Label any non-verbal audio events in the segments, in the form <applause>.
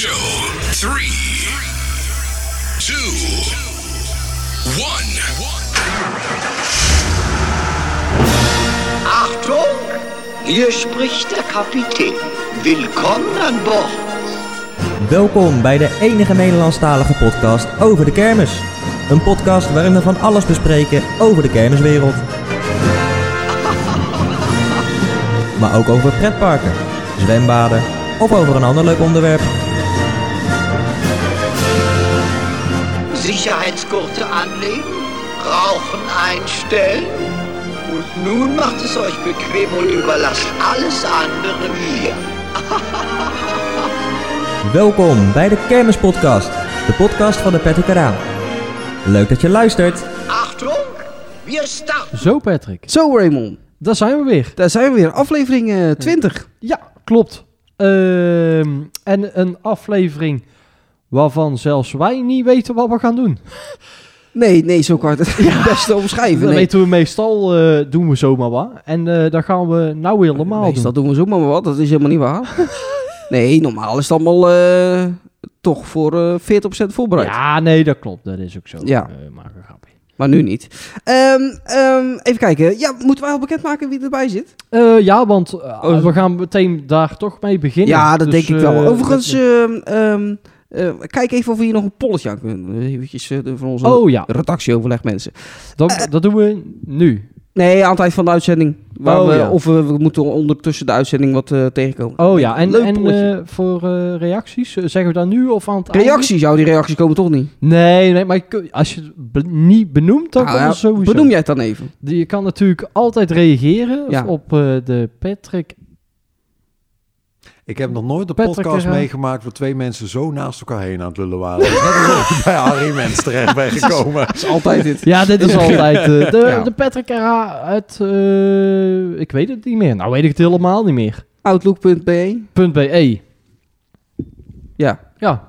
show. Three, two, one. Achtung! Hier spricht der Kapitän. Willkommen an Bord. Welkom bij de enige Nederlandstalige podcast over de kermis. Een podcast waarin we van alles bespreken over de kermiswereld. Maar ook over pretparken, zwembaden of over een ander leuk onderwerp. Sicherheitsgurte anlegen, Rauchen einstellen. Und nun macht es euch bequem und überlasst alles andere mir. <laughs> Welkom bij de Kermispodcast, de podcast van de Patrick Karaan. Leuk dat je luistert. Achtung! Wir starten! Zo, Patrick. Zo Raymond, Daar zijn we weer. daar zijn we weer. Aflevering eh, 20. Ja, klopt. Ehm, en een aflevering waarvan zelfs wij niet weten wat we gaan doen. Nee, nee, zo kan het <laughs> het beste omschrijven. Dat Nee. weten we meestal, eh, doen we zomaar wat. En dat gaan we nou helemaal Meestal doen. doen we zo maar wat, dat is helemaal niet waar. <laughs> nee, normaal is het allemaal eh, toch voor eh 40% voorbereid. Ja, nee, dat klopt. Dat is ook zo. Ja. Maar een grapje. Maar nu niet. Ehm, ehm, even kijken. Ja, moeten wij al bekendmaken wie erbij zit? Ja, want Oh. we gaan meteen daar toch mee beginnen. Ja, dat Dus, denk ik wel. Overigens, dat- eh, kijk even of we hier nog een polletje aan kunnen. Eventjes eh, van onze oh ja, redactieoverleg mensen. dat, dat doen we nu. Nee, aan het eind van de uitzending. Waar Oh, we, ja. Of we, we moeten ondertussen de uitzending wat eh, tegenkomen. Oh ja, en, Leuk en eh, voor eh, reacties, eh, zeggen we dat nu of aan het? Reacties, jou die reacties komen toch niet? Nee, nee, maar als je het be- niet benoemt, dan Nou ja, sowieso. Benoem jij het dan even? Je kan natuurlijk altijd reageren op eh, de Patrick. Ik heb nog nooit een Patrick podcast meegemaakt waar twee mensen zo naast elkaar heen aan het lullen waren. Net bij Harry Mens terecht ben <laughs> gekomen. Dat is altijd dit. Ja, dit is <laughs> altijd eh, de, Ja. de Patrick RH uit... eh, ik weet het niet meer. Nou weet ik het helemaal niet meer. Outlook.be. .be. Ja. Ja.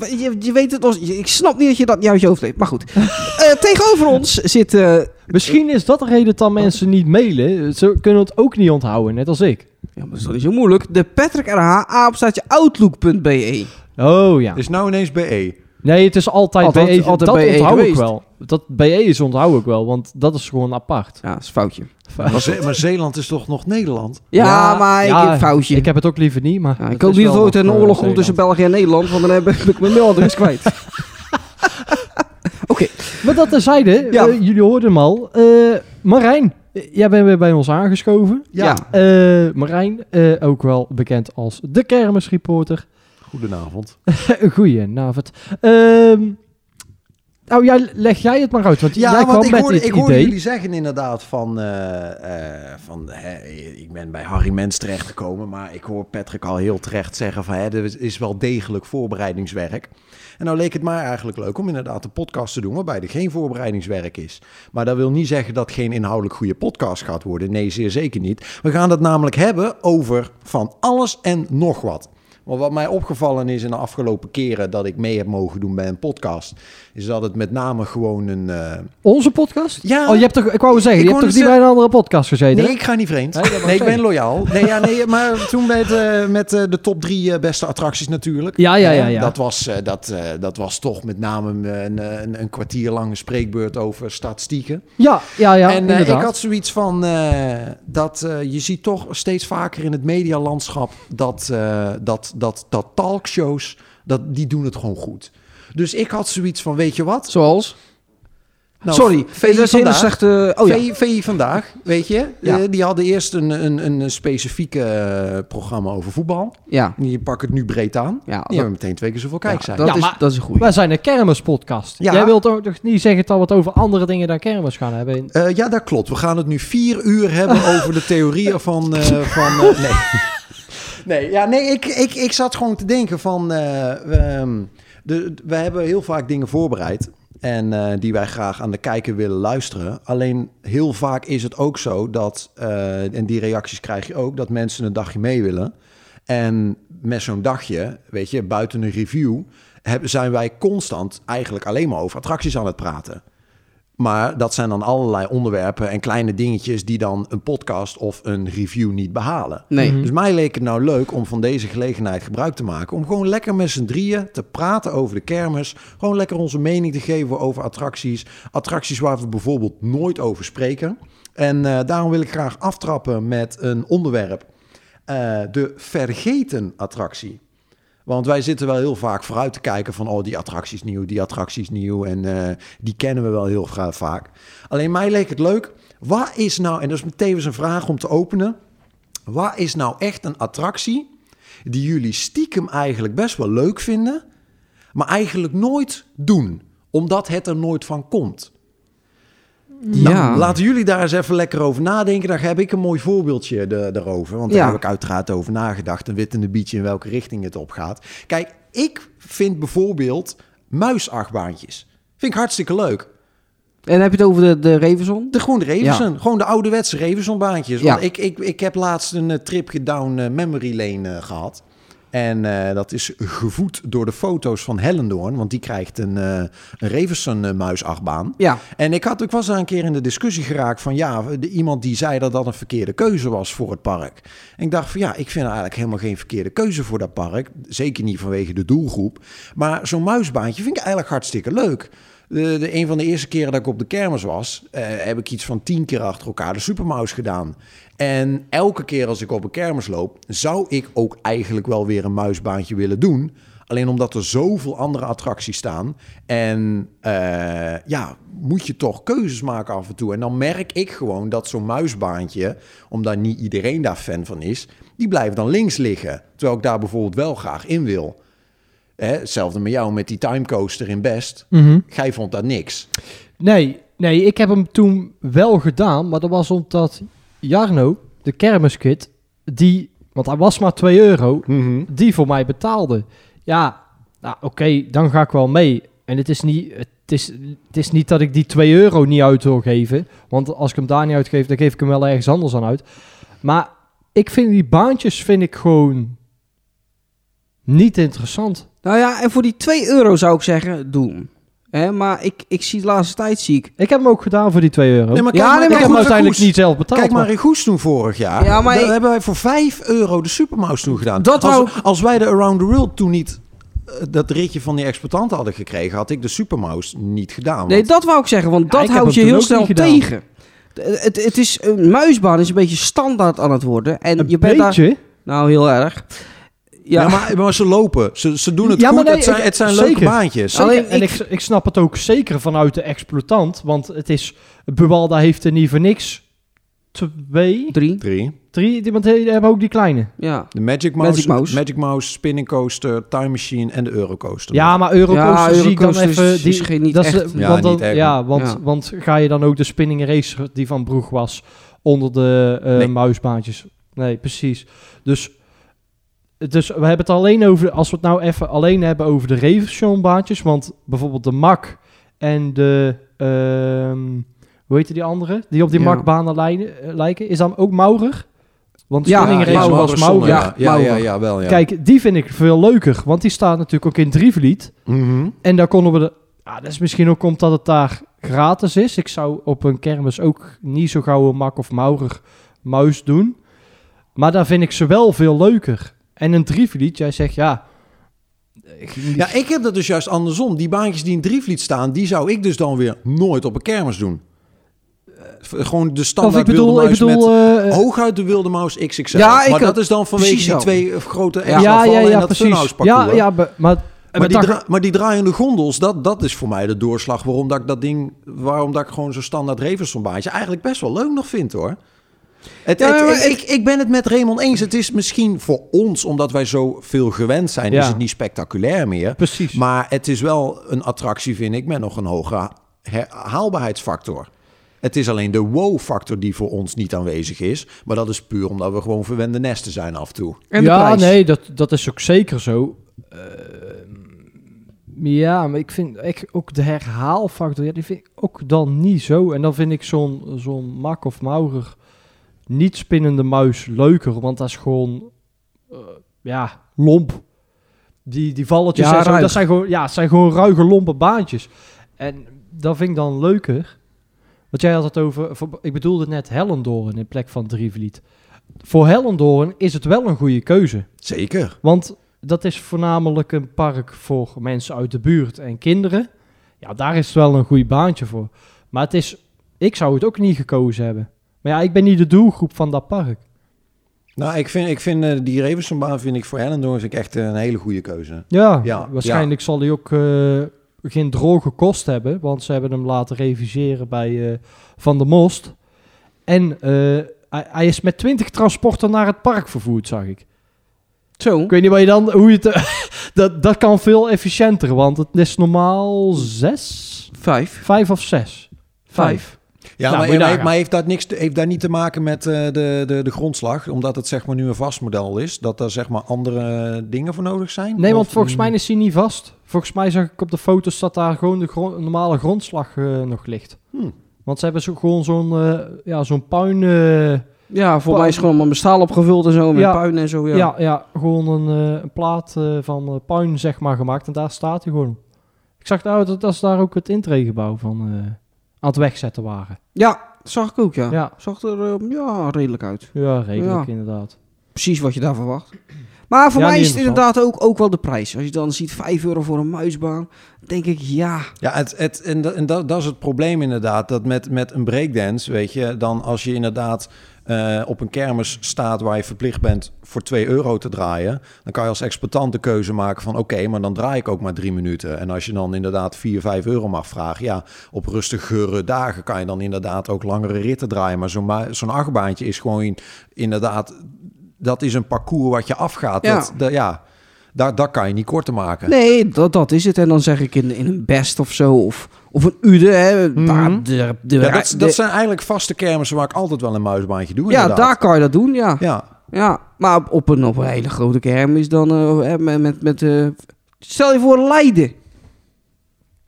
Je, je weet het, als, je- ik snap niet dat je dat niet uit je hoofd hebt. Maar goed. <laughs> Eh, tegenover ons zit... eh, Misschien is dat de reden dat mensen niet mailen. Ze kunnen het ook niet onthouden, net als ik. Ja, maar dat is toch niet zo moeilijk. De Patrick RH, apenstaatje Outlook.be. Oh ja. Is nou ineens BE. Nee, het is altijd, Altijd- BE. altijd dat BE onthoud ik geweest. wel. Dat BE is onthoud ik wel, want dat is gewoon apart. Ja, dat is een foutje. Maar, Ze- maar Zeeland is toch nog Nederland? Ja, maar ik ja, een foutje. Ik heb het ook liever niet, maar... Ja, ik hoop niet dat ooit nog, een eh, oorlog komt tussen. België en Nederland. Want dan heb ik <laughs> ik mijn mailadres kwijt. <laughs> Oké. Maar dat terzijde, Ja. eh, jullie hoorden hem al. Eh, Marijn, jij bent weer bij ons aangeschoven. Ja. Eh, Marijn, eh, ook wel bekend als de kermisreporter. Goedenavond. <laughs> Goedenavond. Ehm nou, jij, leg jij het maar uit, want jij kwam ik met hoorde, ik hoorde idee. jullie zeggen inderdaad van, eh, eh, van hè, ik ben bij Harry Mens terechtgekomen, maar ik hoor Patrick al heel terecht zeggen van hè, er is wel degelijk voorbereidingswerk. En nou leek het mij eigenlijk leuk om inderdaad een podcast te doen waarbij er geen voorbereidingswerk is. Maar dat wil niet zeggen dat geen inhoudelijk goede podcast gaat worden. Nee, zeer zeker niet. We gaan het namelijk hebben over van alles en nog wat. Maar wat mij opgevallen is in de afgelopen keren dat ik mee heb mogen doen bij een podcast, is dat het met name gewoon een. eh, Onze podcast? Ja. Oh, je hebt toch, ik wou zeggen, Ik je hebt toch niet bij een andere podcast gezeten? Nee, ik ga niet vreemd. Nee, ik ben loyaal. Nee, ja, nee, maar toen met, eh, met eh, de top drie beste attracties natuurlijk. Ja, ja, ja, ja. Dat, was, dat, dat was toch met name een, een, een kwartier lange spreekbeurt over statistieken. Ja, ja, ja, en ik had zoiets van dat je ziet toch steeds vaker in het medialandschap dat, dat, dat, dat talkshows, dat, die doen het gewoon goed. Dus ik had zoiets van, weet je wat? Zoals? Nou, Sorry, VI slechte... Oh ja. VI, VI vandaag, weet je, Ja. eh, die hadden eerst een, een, een specifieke eh, programma over voetbal. Ja. Die pakken het nu breed aan. Ja, Die dat- hebben meteen twee keer zoveel Ja, kijkcijfers. dat, Ja, is, maar- dat is een goeie. Wij zijn een kermispodcast. Ja. Jij wilt ook toch niet zeggen dat we het over andere dingen dan kermis gaan hebben? Eh, ja, dat klopt. We gaan het nu vier uur hebben <laughs> over de theorieën van... eh, van eh, nee. Nee, ja, nee ik, ik, ik zat gewoon te denken van... eh, we, ehm, de, we hebben heel vaak dingen voorbereid... En eh, die wij graag aan de kijker willen luisteren. Alleen heel vaak is het ook zo dat, eh, en die reacties krijg je ook, dat mensen een dagje mee willen. En met zo'n dagje, weet je, buiten een review, zijn wij constant eigenlijk alleen maar over attracties aan het praten. Maar dat zijn dan allerlei onderwerpen en kleine dingetjes die dan een podcast of een review niet behalen. Nee. Dus mij leek het nou leuk om van deze gelegenheid gebruik te maken. Om gewoon lekker met z'n drieën te praten over de kermis. Gewoon lekker onze mening te geven over attracties. Attracties waar we bijvoorbeeld nooit over spreken. En eh, daarom wil ik graag aftrappen met een onderwerp. Eh, de vergeten attractie. Want wij zitten wel heel vaak vooruit te kijken van... oh, die attractie is nieuw, die attractie is nieuw... en eh, die kennen we wel heel vaak. Alleen mij leek het leuk. Waar is nou, en dat is tevens een vraag om te openen... waar is nou echt een attractie... die jullie stiekem eigenlijk best wel leuk vinden... maar eigenlijk nooit doen... omdat het er nooit van komt? Ja. Nou, laten jullie daar eens even lekker over nadenken. Daar heb ik een mooi voorbeeldje de- daarover. Want daar Ja. heb ik uiteraard over nagedacht. Een wittende bietje in welke richting het op gaat. Kijk, ik vind bijvoorbeeld muisachtbaantjes. Vind ik hartstikke leuk. En heb je het over de, de Revenson? De, gewoon de Revenson. Gewoon de ouderwetse Revenzonbaantjes. Ja. Want ik, ik, ik heb laatst een eh, tripje down eh, memory lane eh, gehad. En eh, dat is gevoed door de foto's van Hellendoorn. Want die krijgt een, eh een Revenson eh, muisachtbaan. Ja. En ik, had, ik was daar een keer in de discussie geraakt van ja, de, iemand die zei dat dat een verkeerde keuze was voor het park. En ik dacht van ja, ik vind eigenlijk helemaal geen verkeerde keuze voor dat park. Zeker niet vanwege de doelgroep. Maar zo'n muisbaantje vind ik eigenlijk hartstikke leuk. De, de, een van de eerste keren dat ik op de kermis was, eh, heb ik iets van tien keer achter elkaar de Supermouse gedaan. En elke keer als ik op een kermis loop, zou ik ook eigenlijk wel weer een muisbaantje willen doen. Alleen omdat er zoveel andere attracties staan. En eh, ja, moet je toch keuzes maken af en toe. En dan merk ik gewoon dat zo'n muisbaantje, omdat niet iedereen daar fan van is, die blijft dan links liggen. Terwijl ik daar bijvoorbeeld wel graag in wil. Hè, hetzelfde met jou met die timecoaster in Best. Mhm. Gij vond dat niks. Nee, nee, ik heb hem toen wel gedaan, maar dat was omdat Jarno, de kermiskit, die, want hij was maar 2 euro, die voor mij betaalde. Ja, nou, oké, dan ga ik wel mee. En het is, niet, het, is, het is niet dat ik die 2 euro niet uit wil geven, want als ik hem daar niet uitgeef, dan geef ik hem wel ergens anders aan uit. Maar ik vind die baantjes vind ik gewoon niet interessant. Nou ja, en voor die 2 euro zou ik zeggen, doen. Hè, maar ik, ik zie de laatste tijd, zie ik... Ik heb hem ook gedaan voor die 2 euro. Nee, maar Ja, maar, nee, ik maar heb hem uiteindelijk Goes. niet zelf betaald. Kijk maar maar- in Goes toen vorig jaar. Ja, maar Daar ik- hebben wij voor 5 euro de Supermouse toen gedaan. Dat als, wou- als wij de Around the World toen niet eh, dat ritje van die exploitant hadden gekregen, had ik de Supermouse niet gedaan. Nee, dat wou ik zeggen, want Ja, dat houdt je heel snel tegen. Het, het is, een muisbaan is een beetje standaard aan het worden. En Een je bent daar... beetje. Nou, heel erg. Ja, Ja, maar, maar ze lopen. Ze, ze doen het Ja, maar goed. nee, het zijn, het zijn zeker. leuke baantjes. Zeker. Alleen en ik- ik, ik snap het ook zeker vanuit de exploitant. Want het is... Buwalda heeft er niet voor niks... Twee? drie. Drie. Drie? die- Want die hebben ook die kleine. Ja. De Magic Mouse, Magic Mouse. Magic Mouse, Spinning Coaster, Time Machine en de Eurocoaster. Ja, maar Eurocoaster Ja, zie ik dan even... is geen- niet dat is- echt. Ja, want dan, niet echt. Ja, want, Ja. want ga je dan ook de spinning racer die van Broeg was... onder de eh, Nee. muisbaantjes? Nee, precies. Dus... Dus we hebben het alleen over... Als we het nou even alleen hebben over de Revation-baantjes... Want bijvoorbeeld de MAC en de... ehm, hoe heet die andere? Die op die Ja. MAC-banen lijnen- eh, lijken. Is dan ook Maurer? Want de Ja, racer Maurer was Zonne, Maurer. Ja, ja, ja, ja, wel. Ja. Kijk, die vind ik veel leuker. Want die staat natuurlijk ook in Drievliet. Mhm. En daar konden we de... Ja, dat is misschien ook omdat het daar gratis is. Ik zou op een kermis ook niet zo gauw een mak of maurer muis doen. Maar daar vind ik ze wel veel leuker. En een drievliet, jij zegt ja... Ja, ik heb dat dus juist andersom. Die baantjes die in Drievliet staan, die zou ik dus dan weer nooit op een kermis doen. Eh, Gewoon de standaard wilde muis bedoel... met eh, hooguit de wilde mouse XXL. Ja, ik maar dat is dan vanwege die twee grote Ja. ja, ja, en dat precies. Ja, ja, maar... Maar die, maar die draaiende gondels, dat, dat is voor mij de doorslag waarom dat ik dat ding, waarom dat ik gewoon zo'n standaard Reverson baantje eigenlijk best wel leuk nog vind hoor. Het, Ja, het- maar ik, ik ben het met Raymond eens. Het is misschien voor ons, omdat wij zo veel gewend zijn, Ja. is het niet spectaculair meer. Precies. Maar het is wel een attractie, vind ik, met nog een hoge her- haalbaarheidsfactor. Het is alleen de wow-factor die voor ons niet aanwezig is. Maar dat is puur omdat we gewoon verwende nesten zijn af en toe. En ja, prijs. nee, dat, dat is ook zeker zo. Eh, ja, maar ik vind ik, ook de herhaalfactor, ja, die vind ik ook dan niet zo. En dan vind ik zo'n zo'n mak of maurer niet spinnende muis leuker, want dat is gewoon, eh, ja, lomp. Die, die valletjes Ja, ruig. dat zijn gewoon, ja, zijn gewoon ruige lompe baantjes. En dat vind ik dan leuker. Want jij had het over, voor- ik bedoelde net Hellendoorn in plek van Drievliet. Voor Hellendoorn is het wel een goede keuze. Zeker. Want dat is voornamelijk een park voor mensen uit de buurt en kinderen. Ja, daar is het wel een goed baantje voor. Maar het is, ik zou het ook niet gekozen hebben. Maar ja, ik ben niet de doelgroep van dat park. Nou, ik vind, ik vind eh, die Revensonbaan vind ik voor Hellendoorn vind ik echt een hele goede keuze. Ja, Ja, waarschijnlijk zal hij ook eh, geen droge kost hebben. Want ze hebben hem laten reviseren bij eh, Van der Most. En eh, hij, hij is met 20 transporten naar het park vervoerd, zag ik. Zo. Ik weet niet wat je dan, hoe je het... <laughs> dat, dat kan veel efficiënter, want het is normaal zes, Vijf. vijf of zes. Vijf. Ja, Nou, maar, maar, heeft, dat niks, heeft daar niet te maken met eh, de, de, de grondslag? Omdat het zeg maar nu een vast model is? Dat er zeg maar andere dingen voor nodig zijn? Nee, want volgens mij is hij niet vast. Volgens mij zag ik op de foto's dat daar gewoon de normale grondslag eh, nog ligt. Hmm. Want ze hebben zo, gewoon zo'n eh, ja, zo'n puin... eh, Ja, voor mij is gewoon mijn staal opgevuld en zo. Met Ja. puin en zo. Ja. ja. Ja, gewoon een, eh, een plaat eh, van puin zeg maar gemaakt. En daar staat hij gewoon. Ik zag nou, dat, dat is daar ook het intregebouw van eh, aan het wegzetten waren. Ja, zag ik ook, ja. Ja, Zag er eh, ja, redelijk uit. ja redelijk Ja. inderdaad. Precies wat je daar verwacht. Maar voor Ja, mij is het inderdaad ook, ook wel de prijs. Als je dan ziet 5 euro voor een muisbaan, denk ik ja. Ja, het, het, en, dat, en dat, dat is het probleem inderdaad. Dat met, met een breakdance, weet je, dan als je inderdaad eh, op een kermis staat waar je verplicht bent voor 2 euro te draaien, dan kan je als exploitant de keuze maken van oké, maar dan draai ik ook maar drie minuten. En als je dan inderdaad 4, 5 euro mag vragen, ja, op rustigere dagen kan je dan inderdaad ook langere ritten draaien. Maar zo'n zo'n achtbaantje is gewoon inderdaad, dat is een parcours wat je afgaat. Ja. Dat, dat, ja, daar, daar kan je niet korter maken. Nee, dat, dat is het. En dan zeg ik in, in een best of zo. Of, of een ude. Hè, daar, de, de, Ja, dat, de- dat zijn eigenlijk vaste kermissen waar ik altijd wel een muisbaantje doe. ja inderdaad. daar kan je dat doen, ja. Ja, Ja, maar op- een, op een hele grote kermis dan eh, met... met, met eh, stel je voor Leiden.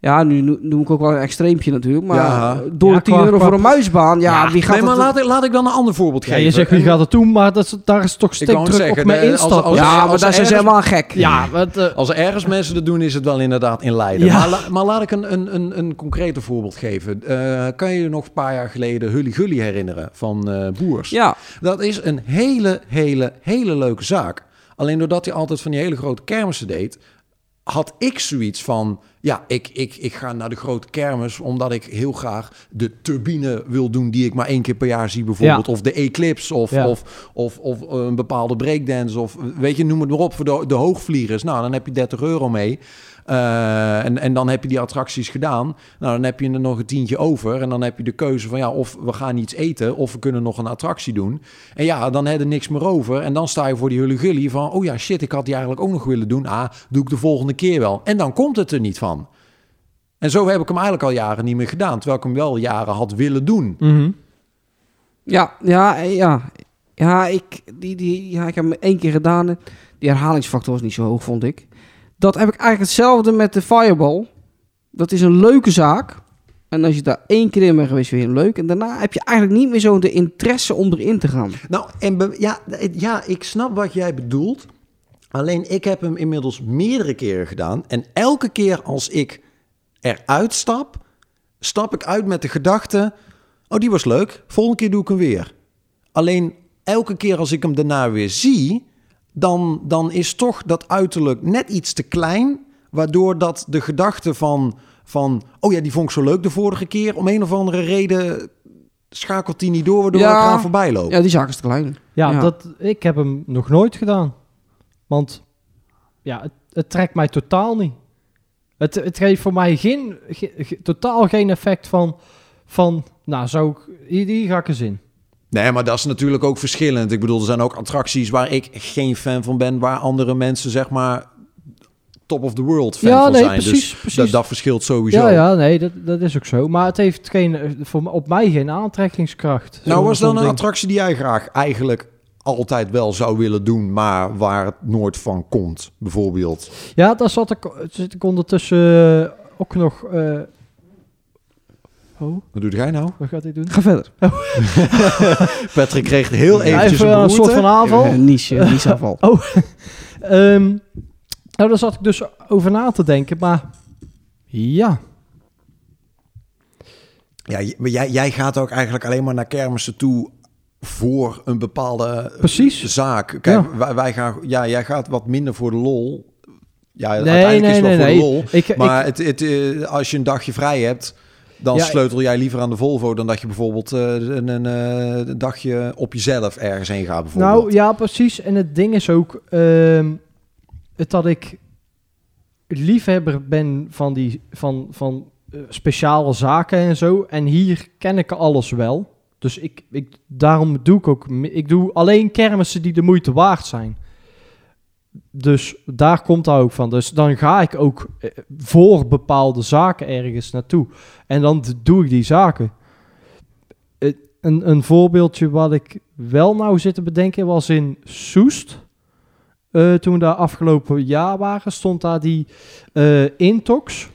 Ja, nu no- noem ik ook wel een extreempje natuurlijk. Maar Ja. door Ja, de 10 qua- euro qua- voor een muisbaan, ja, Ja, wie gaat nee, maar het... laat ik, laat ik dan een ander voorbeeld Ja, geven. je zegt wie gaat het doen, maar dat, is- daar is toch net druk op mijn instappen. ja, maar als daar zijn ze ergens- helemaal gek. ja, wat, eh, Als er ergens mensen dat doen, is het wel inderdaad in Leiden. Ja. Maar, la- maar laat ik een, een, een, een concreter voorbeeld geven. Eh, kan je je nog een paar jaar geleden Hully Gully herinneren van eh, Boers? Ja, Dat is een hele, hele, hele leuke zaak. Alleen doordat hij altijd van die hele grote kermissen deed, had ik zoiets van... Ja, ik, ik, ik ga naar de grote kermis omdat ik heel graag de turbine wil doen... die ik maar één keer per jaar zie bijvoorbeeld. Ja. Of de Eclipse of, Ja. of, of, of een bepaalde breakdance. Of weet je, noem het maar op voor de, de hoogvliegers. Nou, dan heb je 30 euro mee. Eh, en, en dan heb je die attracties gedaan. Nou, dan heb je er nog een tientje over. En dan heb je de keuze van ja, of we gaan iets eten, of we kunnen nog een attractie doen. En ja, dan heb je er niks meer over. En dan sta je voor die hulligully van, oh ja, shit, ik had die eigenlijk ook nog willen doen. Ah, doe ik de volgende keer wel. En dan komt het er niet van. En zo heb ik hem eigenlijk al jaren niet meer gedaan. Terwijl ik hem wel jaren had willen doen. mhm. ja, ja, ja. Ja, ik, die, die, ja, ik heb hem één keer gedaan. en Die herhalingsfactor was niet zo hoog, vond ik. Dat heb ik eigenlijk hetzelfde met de Fireball. Dat is een leuke zaak. En als je daar één keer in bent geweest, weer leuk. En daarna heb je eigenlijk niet meer zo de interesse om erin te gaan. Nou, en ja, ja, ik snap wat jij bedoelt. Alleen ik heb hem inmiddels meerdere keren gedaan. En elke keer als ik eruit stap, stap ik uit met de gedachte... Oh, die was leuk. Volgende keer doe ik hem weer. Alleen elke keer als ik hem daarna weer zie... dan, dan is toch dat uiterlijk net iets te klein... waardoor dat de gedachte van, van... Oh ja, die vond ik zo leuk de vorige keer. Om een of andere reden schakelt die niet door... waardoor Ja. ik eraan voorbij loop. Ja, die zaak is te klein. Ja, Ja. Dat, ik heb hem nog nooit gedaan. Want ja, het, het trekt mij totaal niet. Het, het geeft voor mij geen, ge- ge- totaal geen effect van, van nou, zou ik, hier, hier ga ik eens in. Nee, maar dat is natuurlijk ook verschillend. Ik bedoel, er zijn ook attracties waar ik geen fan van ben, waar andere mensen zeg maar top of the world fan Ja, van nee, zijn. precies, dus precies. Dat, dat verschilt sowieso. Ja, ja, nee, dat, dat is ook zo. Maar het heeft geen, voor, op mij geen aantrekkingskracht. Nou, was dan een ding. attractie die jij graag eigenlijk altijd wel zou willen doen, maar waar het nooit van komt, bijvoorbeeld? Ja, daar zat ik, zit ik ondertussen ook nog... eh, oh, Wat doet jij nou? wat gaat hij doen? Ga verder. <laughs> <laughs> Patrick kreeg heel Ja, eventjes even een een soort van aanval. Eh, niche, niche <laughs> aanval. Ehm, nou, daar zat ik dus over na te denken, maar ja. Ja, maar jij, jij gaat ook eigenlijk alleen maar naar kermissen toe voor een bepaalde Precies. zaak. Kijk, Ja. wij, wij gaan, ja, jij gaat wat minder voor de lol. Ja, Nee, uiteindelijk nee, is het wel nee, voor nee. de lol. Ik- maar het, het, eh, als je een dagje vrij hebt, dan Ja, sleutel jij liever aan de Volvo dan dat je bijvoorbeeld eh, een, een, eh, een dagje op jezelf ergens heen gaat. Bijvoorbeeld. Nou ja, precies. En het ding is ook het dat ik liefhebber ben van, die, van, van eh, speciale zaken en zo. En hier ken ik alles wel. Dus ik, ik, daarom doe ik ook... Ik doe alleen kermissen die de moeite waard zijn. Dus daar komt dat ook van. Dus dan ga ik ook eh, voor bepaalde zaken ergens naartoe. En dan doe ik die zaken. Eh, Een, een voorbeeldje wat ik wel nou zit te bedenken was in Soest. Eh, toen we daar afgelopen jaar waren, stond daar die Intox.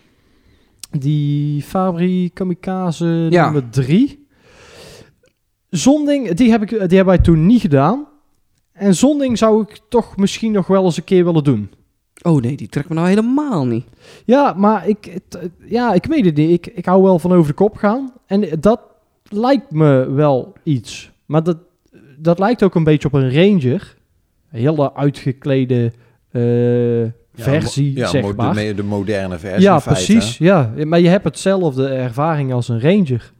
Die Fabri Kamikaze Ja. nummer 3. Zonding, die, heb ik, die hebben wij toen niet gedaan. En Zonding zou ik toch misschien nog wel eens een keer willen doen. Oh nee, die trekt me nou helemaal niet. Ja, maar ik, het- ja, ik weet het niet. Ik, ik hou wel van over de kop gaan. En dat lijkt me wel iets. Maar dat, dat lijkt ook een beetje op een Ranger. Een hele uitgeklede eh, Ja, versie, ja, zeg mo- maar. De, de moderne versie. ja, in feite, precies. Ja. Maar je hebt hetzelfde ervaring als een Ranger.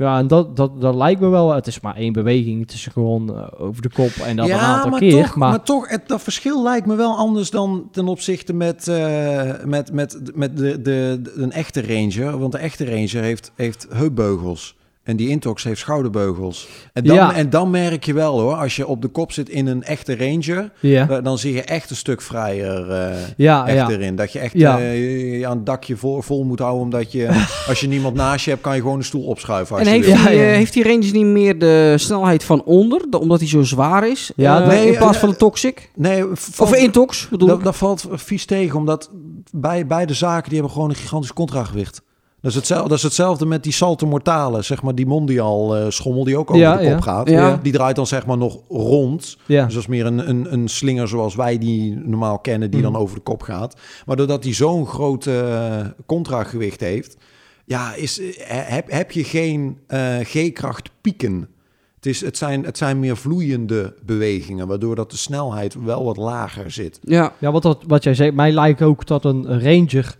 Ja, en dat, dat, dat lijkt me wel. Het is maar één beweging. Het is gewoon eh, over de kop en dat een aantal maar keer. Toch, maar, maar, toch, het, dat verschil lijkt me wel anders dan ten opzichte met, eh, met, met, met de, de, de- een echte Ranger. Want de echte Ranger heeft, heeft heupbeugels. En die Intox heeft schouderbeugels. En dan, Ja. en dan merk je wel hoor, als je op de kop zit in een echte Ranger, ja, eh, dan zie je echt een stuk vrijer eh, ja, echt ja. erin. Dat je echt Ja. eh, je- aan het dakje vol, vol moet houden, omdat je, <laughs> als je niemand naast je hebt, kan je gewoon een stoel opschuiven. Als En je heeft, die, ja. eh, heeft die Ranger niet meer de snelheid van onder, de- omdat hij zo zwaar is? Ja, nee, in plaats van de Toxic? Nee, Of Intox, bedoel dat, ik. dat valt vies tegen, omdat bij, beide zaken die hebben gewoon een gigantisch contragewicht. Dat is, hetzelfde, dat is hetzelfde met die Salto Mortale, zeg maar die mondial eh, schommel die ook over Ja, de kop ja. gaat. Ja. Die draait dan zeg maar nog rond. ja. Dus dat is meer een, een, een slinger zoals wij die normaal kennen, die Mhm. dan over de kop gaat. Maar doordat hij zo'n groot eh, contragewicht heeft, ja, is, eh, heb, heb je geen eh, G-kracht pieken. Het, is, het, zijn, het zijn meer vloeiende bewegingen, waardoor dat de snelheid wel wat lager zit. Ja, Ja, wat, dat, wat jij zegt, mij lijkt ook dat een Ranger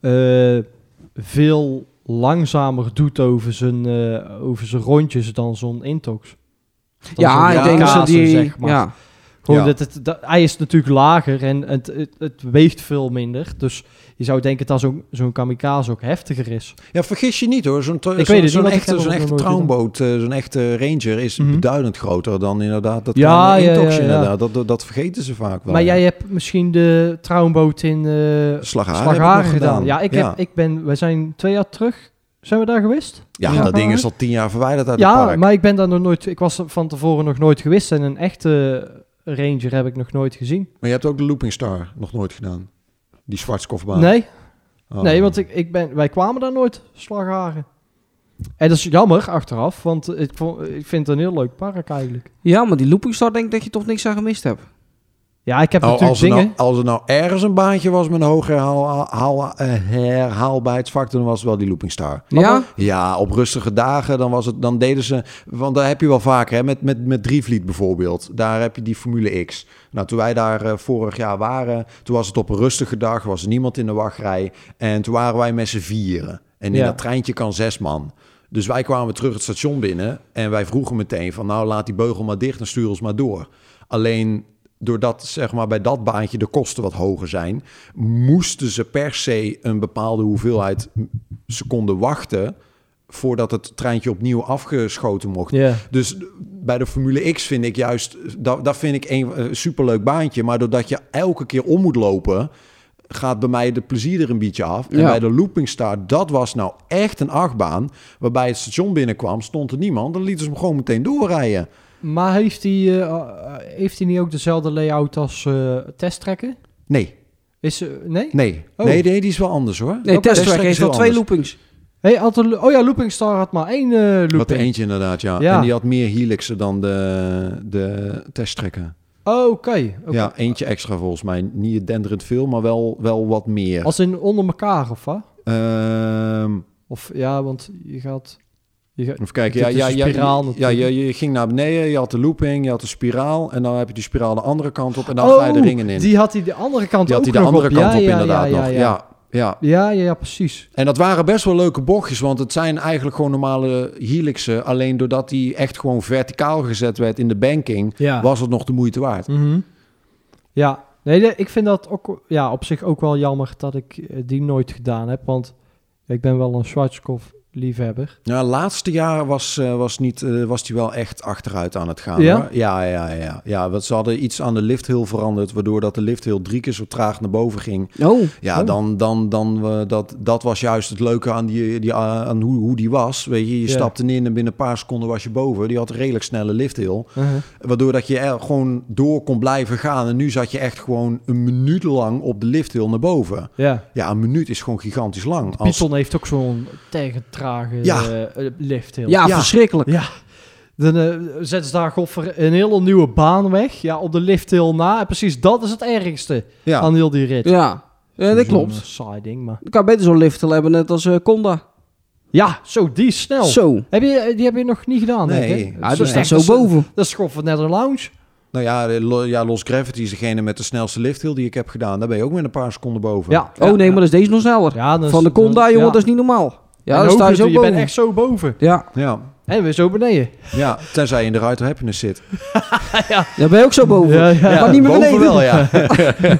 eh, veel langzamer doet over zijn, eh, over zijn rondjes dan zo'n Intox. Dan ja zo'n ik denk dat die... zeg maar. ja. Gewoon Ja. dat het, dat, hij is natuurlijk lager en het, het, het weegt veel minder. Dus je zou denken dat zo'n zo'n kamikaze ook heftiger is. Ja, vergis je niet hoor. Zo'n zo, het ik echte, zo'n echte trouwboot, eh, zo'n echte Ranger is Mhm. beduidend groter dan inderdaad dat Ja, ja, ja, ja. Dat, dat, dat vergeten ze vaak wel. Maar jij hebt misschien de trouwboot in eh Slagharen Slagharen nog gedaan. gedaan. Ja, ik, Ja. Heb, ik ben, we zijn twee jaar terug. Zijn we daar geweest? Ja, Ja. dat ding is al tien jaar verwijderd uit het Ja, park. maar ik ben daar nog nooit. Ik was er van tevoren nog nooit geweest en een echte Ranger heb ik nog nooit gezien. Maar je hebt ook de Looping Star nog nooit gedaan. Die Schwarzkopfbaan. Nee, Oh. nee, want ik, ik ben, wij kwamen daar nooit, Slagharen. En dat is jammer achteraf, want ik, vond, ik vind het een heel leuk park eigenlijk. ja, maar die Looping Star denk ik dat je toch niks aan gemist hebt. Ja, ik heb Oh, natuurlijk als, er dingen. nou, als er nou ergens een baantje was met een hoog herhaal, haal, eh, herhaalbaarheidsfactor, dan was het wel die Looping Star. Ja? Ja, op rustige dagen, dan, was het, dan deden ze... Want daar heb je wel vaker, hè, met, met, met Drievliet bijvoorbeeld. Daar heb je die Formule X. Nou, toen wij daar eh, vorig jaar waren, toen was het op een rustige dag. Was er niemand in de wachtrij. En toen waren wij met z'n vieren. En in Ja. dat treintje kan zes man. Dus wij kwamen terug het station binnen. En wij vroegen meteen van, nou, laat die beugel maar dicht en stuur ons maar door. Alleen doordat zeg maar, bij dat baantje de kosten wat hoger zijn, moesten ze per se een bepaalde hoeveelheid seconden wachten voordat het treintje opnieuw afgeschoten mocht. Dus bij de Formule X vind ik juist, dat, dat vind ik een, een superleuk baantje, maar doordat je elke keer om moet lopen, gaat bij mij de plezier er een beetje af. En Ja. bij de Looping Star, dat was nou echt een achtbaan, waarbij het station binnenkwam, stond er niemand, dan lieten ze hem gewoon meteen doorrijden. Maar heeft hij, eh, heeft hij niet ook dezelfde layout als eh testtrekken? Nee, Is, eh, nee? nee, Oh. nee, nee, die is wel anders hoor. Nee, Testtrack is heeft al twee loopings. Hey, had er- oh ja, Looping Star had maar één eh Wat looping. er eentje inderdaad, ja. Ja. En die had meer helixen dan de, de testtrekken. Oh, oké. oké. Ja, eentje extra volgens mij. Niet denderend veel, maar wel, wel wat meer. Als in onder elkaar of wat? Ehm, Of ja, want je gaat... Je, kijken, Dit ja, ja, ja, ja, je, ging naar beneden, je had de looping, je had de spiraal en dan heb je die spiraal de andere kant op en dan oh, ga je de ringen in. Die, had hij de andere kant had ook hij de andere op. kant ja, op ja, inderdaad ja, nog. Ja, Ja, ja. ja. Ja, precies. En dat waren best wel leuke bochtjes, want het zijn eigenlijk gewoon normale helixen. Alleen doordat die echt gewoon verticaal gezet werd in de banking, Ja. was het nog de moeite waard. Mhm. Ja, nee, ik vind dat ook ja, op zich ook wel jammer dat ik eh, die nooit gedaan heb. Want ik ben wel een Schwarzkopf liefhebber. Ja, laatste jaar was, eh, was, niet, eh, was die wel echt achteruit aan het gaan. Ja? hoor. Ja, ja, ja. ja want ze hadden iets aan de lifthill veranderd, waardoor dat de lifthill drie keer zo traag naar boven ging. Oh, Ja, Oh. dan, dan, dan eh, dat, dat was juist het leuke aan, die, die, aan hoe, hoe die was. Weet je, je stapte in en binnen een paar seconden was je boven. Die had een redelijk snelle lifthill. Uh-huh. Waardoor dat je er gewoon door kon blijven gaan. En nu zat je echt gewoon een minuut lang op de lifthill naar boven. Ja. Ja, een minuut is gewoon gigantisch lang. Als, Python heeft ook zo'n tegen trage Ja. eh, eh, lift. heel. ja, Ja. verschrikkelijk. Ja. Dan eh, zetten ze daar goffer een hele nieuwe baan weg. Ja, op de lift heel na. En precies dat is het ergste ja. aan heel die rit. Ja, ja dat klopt. saai ding, maar... Ik kan beter zo'n lift hebben net als eh Conda. Ja, zo, die is snel. Zo. Heb je, die heb je nog niet gedaan, Nee. denk ik? Ja, Zo staat zo dat is- boven. Dat is net een lounge. Nou ja, Lo- ja, Los Gravity is degene met de snelste lifthill die ik heb gedaan. Daar ben je ook met een paar seconden boven. Ja. Oh nee, maar dat is deze nog sneller. Ja, Van de Conda, jongen, ja. dat is niet normaal. Ja, dan sta je het, zo je boven. bent echt zo boven. Ja, Ja, En weer zo beneden. ja, tenzij je in de Ruiter Happiness zit. <laughs> daar ben je ook zo boven. Ja, ja. Maar niet meer boven beneden. wel, ja. <laughs>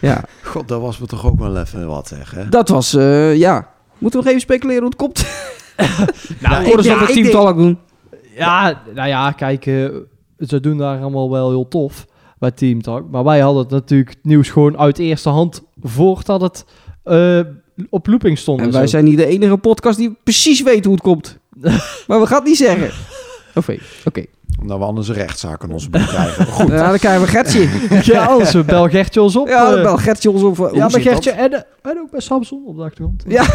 Ja, God, dat was me toch ook wel even wat, zeg. Hè? dat was, eh, ja. Moeten we nog even speculeren hoe het komt? <laughs> Nou, ja, dat met ik Team denk- doen? Ja, nou ja, kijk, eh, ze doen daar allemaal wel heel tof bij Team Talk. Maar wij hadden het natuurlijk het nieuws gewoon uit eerste hand voordat het eh, op looping stond. En wij zo. zijn niet de enige podcast die precies weet hoe het komt. <laughs> maar we gaan het niet zeggen. Oké, oké. Omdat we anders een rechtszaak aan ons broek krijgen. Maar Goed. Ja, dan krijgen we Gertje. <laughs> Ja, anders uh, bel Gertje ons op. Ja, eh. bel Gertje ons op. Hoe ja, dat? Gertje en, eh, en ook bij Samson op de achtergrond. Ja. <laughs>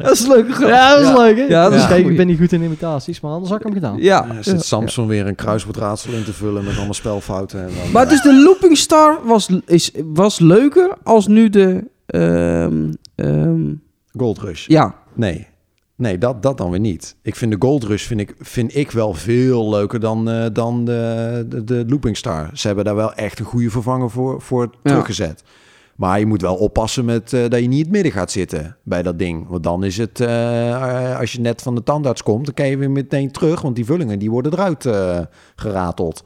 Dat is leuk. Ja, dat is Ja. leuk, hè? Ja, dat is Dus kijk, goeie. ik ben niet goed in imitaties, maar anders had ik hem gedaan. Ja. Ja, zit Samson weer een kruiswoordraadsel in te vullen met allemaal spelfouten. En dan, Maar dus de Looping Star was, is, was leuker als nu de... ehm, ehm, Gold Rush. ja, Nee. Nee, dat, dat dan weer niet. Ik vind de Gold Rush vind ik, vind ik wel veel leuker dan, eh, dan de, de, de Looping Star. Ze hebben daar wel echt een goede vervanger voor, voor Ja. teruggezet. Maar je moet wel oppassen met, eh, dat je niet in het midden gaat zitten bij dat ding. Want dan is het, eh, eh, als je net van de tandarts komt, dan kan je weer meteen terug. Want die vullingen die worden eruit eh, gerateld.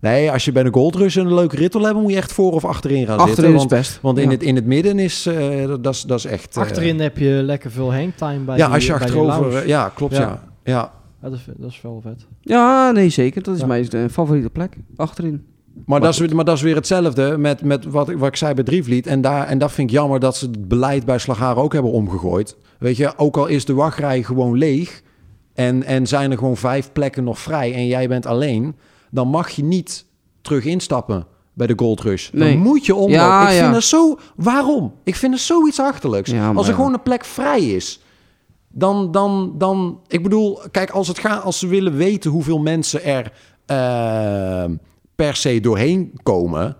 Nee, als je bij de Gold Rush een leuke rit wil hebben, moet je echt voor of achterin gaan achterin zitten. is Want, best. want in, Ja. het, in het midden is, eh, dat, is, dat is echt... Achterin heb je lekker veel hangtime bij ja, die- als je achterover... lounge. Ja, klopt, Ja. ja. ja. Ja, dat, is, dat is wel vet. Ja, nee, zeker. Dat is Ja. mijn favoriete plek. Achterin. Maar, dat is, weer- maar dat is weer hetzelfde met, met wat, ik- wat ik zei bij Drievliet. En, daar, en dat vind ik jammer dat ze het beleid bij Slagharen ook hebben omgegooid. Weet je, ook al is de wachtrij gewoon leeg... En, en zijn er gewoon vijf plekken nog vrij en jij bent alleen... dan mag je niet terug instappen bij de Gold Rush. Nee. Dan moet je omlopen. Ja, ik vind ja. dat zo... Waarom? Ik vind het zoiets achterlijks. Ja, Als er gewoon een plek vrij is... Dan, dan, dan, ik bedoel, kijk, als, het gaat, als ze willen weten hoeveel mensen er eh, per se doorheen komen,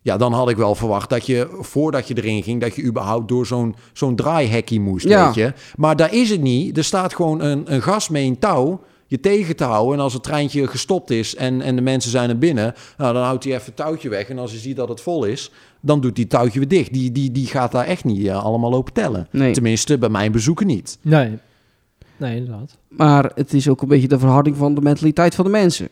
ja, dan had ik wel verwacht dat je, voordat je erin ging, dat je überhaupt door zo'n zo'n draaihekkie moest, Ja. weet je. Maar daar is het niet. Er staat gewoon een, een gas mee een touw je tegen te houden. En als het treintje gestopt is en, en de mensen zijn er binnen, nou, dan houdt hij even het touwtje weg. En als hij ziet dat het vol is, dan doet die touwtje weer dicht. Die, die, die gaat daar echt niet eh, allemaal lopen tellen. Nee. Tenminste, bij mijn bezoeken niet. Nee. Nee, inderdaad. Maar het is ook een beetje de verharding van de mentaliteit van de mensen.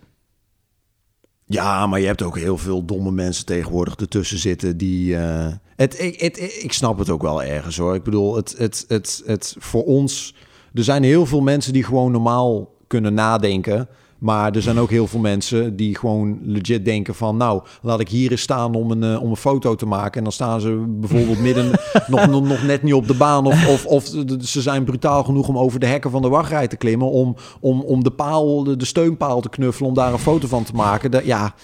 Ja, maar je hebt ook heel veel domme mensen tegenwoordig ertussen zitten die. eh, ik, het, ik snap het ook wel ergens hoor. Ik bedoel, het, het, het, het voor ons. Er zijn heel veel mensen die gewoon normaal kunnen nadenken. Maar er zijn ook heel veel mensen die gewoon legit denken van... nou, laat ik hier eens staan om een, eh, om een foto te maken. En dan staan ze bijvoorbeeld midden <laughs> nog, nog, nog net niet op de baan... Of, of, of ze zijn brutaal genoeg om over de hekken van de wachtrij te klimmen... om, om, om de, paal, de, de steunpaal te knuffelen, om daar een foto van te maken. Dat, ja,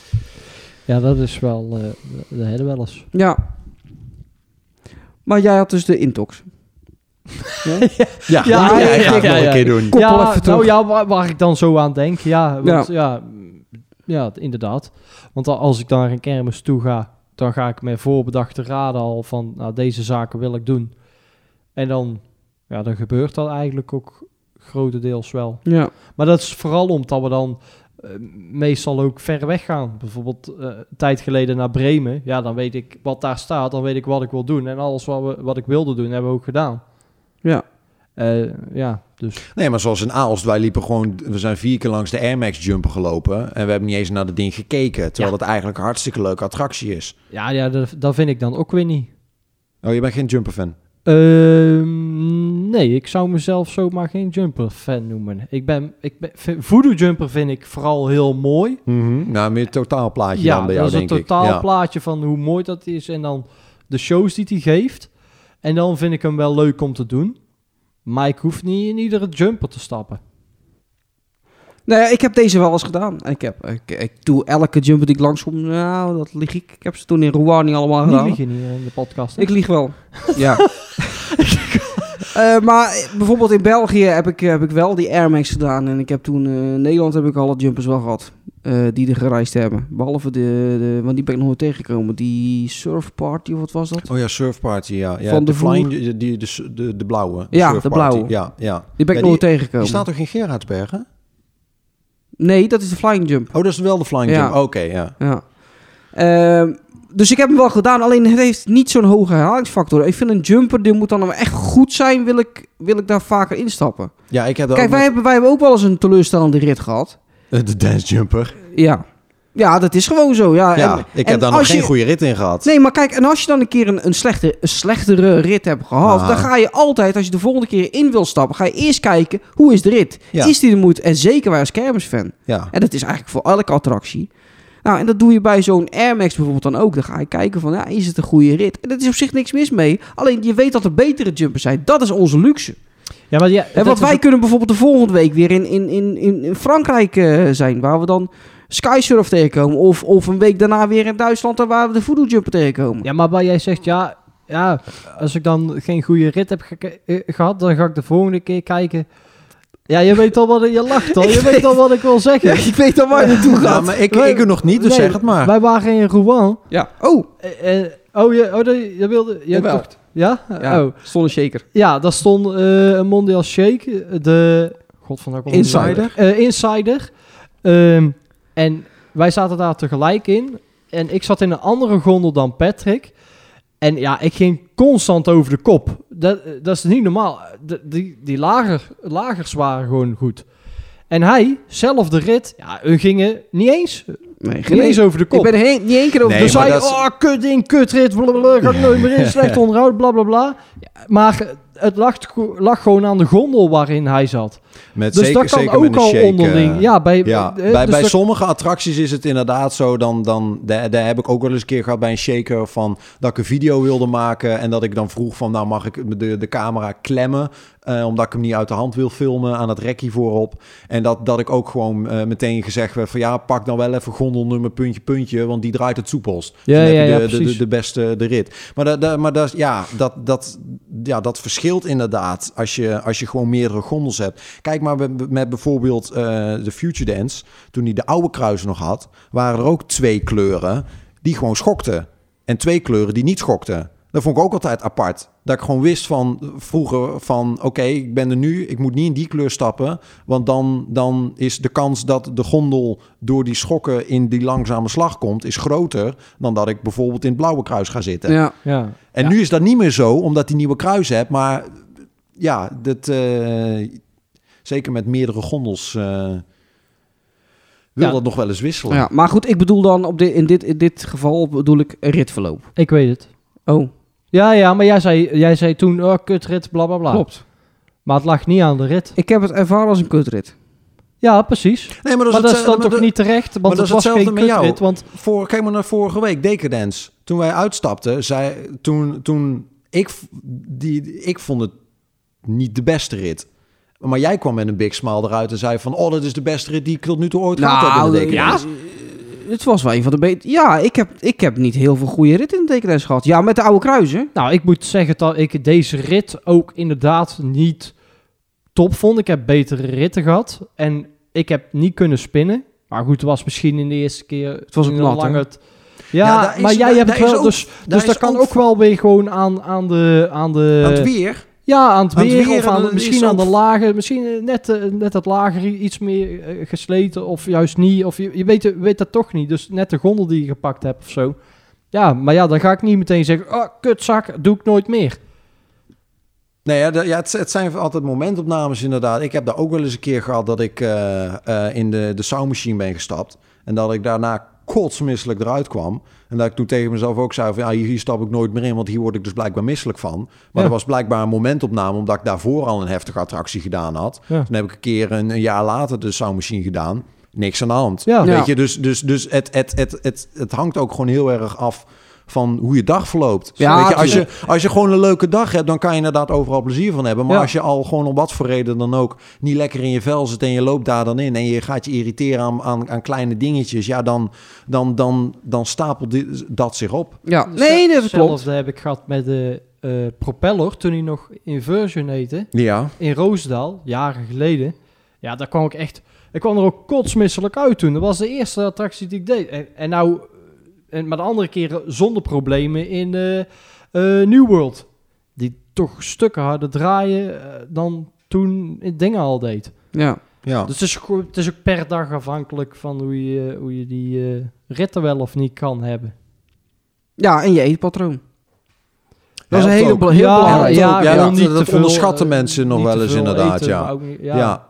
Ja, dat is wel... eh dat hebben we wel eens. Ja. Maar jij had dus de intox. <laughs> Ja, Ja, ja, ja, ja, een keer doen. Ja, nou ja, waar, waar ik dan zo aan denk, ja, want, Ja. ja. Inderdaad. Want al- als ik dan naar een kermis toe ga, dan ga ik met voorbedachte raden al van, nou, deze zaken wil ik doen. En dan ja, dan gebeurt dat eigenlijk ook grotendeels wel. Ja. Maar dat is vooral omdat we dan eh, meestal ook ver weg gaan. Bijvoorbeeld eh, een tijd geleden naar Bremen. Ja, dan weet ik wat daar staat. Dan weet ik wat ik wil doen. En alles wat, we, wat ik wilde doen, hebben we ook gedaan. Ja. Eh, ja, dus Nee, maar zoals in Aalst, wij liepen gewoon... We zijn vier keer langs de Air Max jumper gelopen. En we hebben niet eens naar dat ding gekeken. Terwijl Ja. het eigenlijk een hartstikke leuke attractie is. ja, ja dat, dat vind ik dan ook weer niet. Oh, je bent geen jumper fan? Ehm, nee, ik zou mezelf zomaar geen jumper fan noemen. Ik ben, ik ben, vind- voodoo jumper vind ik vooral heel mooi. Nou, meer totaalplaatje ja, dan bij dat jou, is een denk ik. totaal Ja. plaatje van hoe mooi dat is en dan de shows die hij geeft. En dan vind ik hem wel leuk om te doen. Maar ik hoef niet in iedere jumper te stappen. Nou ja, ik heb deze wel eens gedaan. Ik, heb, ik, ik doe elke jumper die ik langskom, nou, dat lieg ik. Ik heb ze toen in Rouen niet allemaal Niet gedaan. liggen hier in de podcast. hè? Ik lieg wel. <laughs> ja. <laughs> Eh, maar bijvoorbeeld in België heb ik, heb ik wel die Air Max gedaan. En ik heb toen eh, in Nederland heb ik alle jumpers wel gehad. Eh, die er gereisd hebben. Behalve de, de, want die ben ik nog nooit tegengekomen. Die Surf Party, of wat was dat? Oh ja, Surf Party, ja. ja Van de, flying, die, die, de, de, de blauwe. Ja, de blauwe. Ja, ja. Die ben ik Ja, nog nooit tegengekomen. die staat toch in Gerardsbergen? Nee, dat is de Flying Jump. Oh, dat is wel de flying Ja. jump. Oké, ja. Ja. Ehm, dus ik heb hem wel gedaan, alleen het heeft niet zo'n hoge herhalingsfactor. Ik vind een jumper, die moet dan echt goed zijn, wil ik, wil ik daar vaker instappen. Ja, ik heb Kijk, wij hebben, wij hebben ook wel eens een teleurstellende rit gehad. Met- de dance jumper. Ja. Ja, dat is gewoon zo. Ja, Ja, En- ik heb daar nog geen je- goede rit in gehad. Nee, maar kijk, en als je dan een keer een, een, slechte, een slechtere rit hebt gehad, Ah. dan ga je altijd, als je de volgende keer in wil stappen, ga je eerst kijken, hoe is de rit? Ja. Is die de moeite? En zeker wij als kermisfan. Ja. En dat is eigenlijk voor elke attractie. Nou, en dat doe je bij zo'n Air Max bijvoorbeeld dan ook. Dan ga je kijken van, ja, is het een goede rit? En dat is op zich niks mis mee. Alleen je weet dat er betere jumpers zijn. Dat is onze luxe. Ja, maar ja, want wij ook- kunnen bijvoorbeeld de volgende week weer in, in, in, in, Frankrijk eh, zijn. Waar we dan Skysurf tegenkomen. Of, of een week daarna weer in Duitsland waar we de Voodoo Jumper tegenkomen. Ja, maar waar jij zegt, ja, ja, als ik dan geen goede rit heb eh, gehad, dan ga ik de volgende keer kijken. Ja, je weet al wat je lacht al. Je <laughs> weet al wat ik wil zeggen. <laughs> ik weet al waar je naartoe Ja, gaat. maar ik, Wij- ik nog niet, dus Nee, zeg het maar. Wij waren in Rouen. Ja. Oh, eh, oh, je, oh, dat- je wilde... Je Jawel. dacht- ja? ja. Oh. Stond een shaker. Ja, daar stond eh, een Mondial Shake, de... God van welke Insider. Eh, Insider. Ehm, en wij zaten daar tegelijk in. En ik zat in een andere gondel dan Patrick. En ja, ik ging constant over de kop. Dat, eh, dat is niet normaal. De, die die lager, lagers waren gewoon goed. En hij, zelf de rit, ja, hun gingen niet eens, Nee, niet eens over de Ik kop. ben er heen, niet één keer over. Nee, de is- oh, kut ding, kut rit, blablabla, ga ik nooit meer in, <laughs> slecht onderhoud, bla bla bla. Ja, maar het lag, lag gewoon aan de gondel waarin hij zat. Met Dus zeker, dat kan zeker ook al shake, onderling. eh, ja, bij, Ja, eh, bij, dus bij sommige attracties is het inderdaad zo. Dan, dan, daar, daar heb ik ook wel eens een keer gehad bij een shaker van dat ik een video wilde maken. En dat ik dan vroeg van nou mag ik de, de camera klemmen. Eh, omdat ik hem niet uit de hand wil filmen aan het rekje voorop. En dat, dat ik ook gewoon eh, meteen gezegd werd van ja, pak dan wel even gondelnummer puntje puntje. Want die draait het soepelst. Ja, dan heb ja, je ja, de, de, precies. beste de rit. Maar, dat, dat, maar dat, ja, dat, dat, ja, dat verschilt inderdaad als je, als je gewoon meerdere gondels hebt. Kijk maar met, met bijvoorbeeld eh, de Future Dance. Toen hij de oude kruisen nog had, waren er ook twee kleuren die gewoon schokten. En twee kleuren die niet schokten. Dat vond ik ook altijd apart. Dat ik gewoon wist van vroeger van... oké, ik ben er nu, ik moet niet in die kleur stappen... want dan, dan is de kans dat de gondel door die schokken... in die langzame slag komt, is groter... dan dat ik bijvoorbeeld in het blauwe kruis ga zitten. Ja. ja. En Ja. nu is dat niet meer zo, omdat die nieuwe kruis hebt. Maar ja, dat, eh, zeker met meerdere gondels eh, wil Ja. dat nog wel eens wisselen. ja, maar goed, ik bedoel dan op dit, in, dit, in dit geval bedoel ik een ritverloop. Ik weet het. Oh, Ja, ja, maar jij zei, jij zei toen, oh, kutrit, bla bla bla. klopt. Maar het lag niet aan de rit. Ik heb het ervaren als een kutrit. Ja, precies. Nee, maar dat maar is, dat hetzelfde- toch maar niet terecht? maar Want dat het is was hetzelfde geen met jou. kutrit. Want Voor, kijk maar naar vorige week, Decadence. Toen wij uitstapten, zei, toen, toen ik, die, ik vond het niet de beste rit. Maar jij kwam met een big smile eruit en zei van... oh, dat is de beste rit die ik tot nu toe ooit gehad heb in de Decadence. Nou, ja, het was wel een van de betere. Ja, ik heb, ik heb niet heel veel goede ritten in de tekenles gehad. Ja, met de oude kruisen. Nou, ik moet zeggen dat ik deze rit ook inderdaad niet top vond. Ik heb betere ritten gehad. En ik heb niet kunnen spinnen. Maar goed, het was misschien in de eerste keer... Het was ook nat, hè? het. Ja, is- maar jij hebt wel... ook- dus daar dus dat kan ook ook wel weer gewoon aan, aan de... Aan de Want weer, Ja, aan het Aan het weer, weer of aan, misschien is aan de lagen, misschien eh, net, eh, net het lager iets meer eh, gesleten of juist niet. Of je, je weet, weet dat toch niet. Dus net de gondel die je gepakt hebt of zo. Ja, maar ja, dan ga ik niet meteen zeggen, oh, kutzak, doe ik nooit meer. Nee, ja, ja, het, het zijn altijd momentopnames inderdaad. Ik heb daar ook wel eens een keer gehad dat ik in de, de soundmachine ben gestapt. En dat ik daarna kotsmisselijk eruit kwam. En dat ik toen tegen mezelf ook zei van... ja, hier, hier stap ik nooit meer in, want hier word ik dus blijkbaar misselijk van. Maar Ja. dat was blijkbaar een momentopname... omdat ik daarvoor al een heftige attractie gedaan had. Ja. Toen heb ik een keer een, een jaar later de soundmachine gedaan. Niks aan de hand. Ja. Weet je, dus, dus, dus het, het, het, het, het hangt ook gewoon heel erg af van hoe je dag verloopt. Ja, Weet je, als, je, als je gewoon een leuke dag hebt, dan kan je inderdaad overal plezier van hebben. Maar Ja. als je al gewoon om wat voor reden dan ook niet lekker in je vel zit en je loopt daar dan in en je gaat je irriteren aan, aan, aan kleine dingetjes, ja, dan, dan, dan, dan stapelt dit, dat zich op. Ja, nee, dat klopt. Hetzelfde heb ik gehad met de eh, propeller toen hij nog Inversion heette. Ja. in Roosdaal, jaren geleden. Ja, daar kwam ik echt... Ik kwam er ook kotsmisselijk uit toen. Dat was de eerste attractie die ik deed. En, en nou, en, maar de andere keren zonder problemen in eh eh, New World. Die toch stukken harder draaien eh, dan toen het dingen al deed. Ja. Ja. Dus het is, het is ook per dag afhankelijk van hoe je, hoe je die eh, ritten wel of niet kan hebben. ja, en je eetpatroon. Dat is een hele heel Ja, belangrijk. ja, ja, dat- niet dat te veel, onderschatten mensen nog wel eens inderdaad, eten, ja. ook Ja. ja.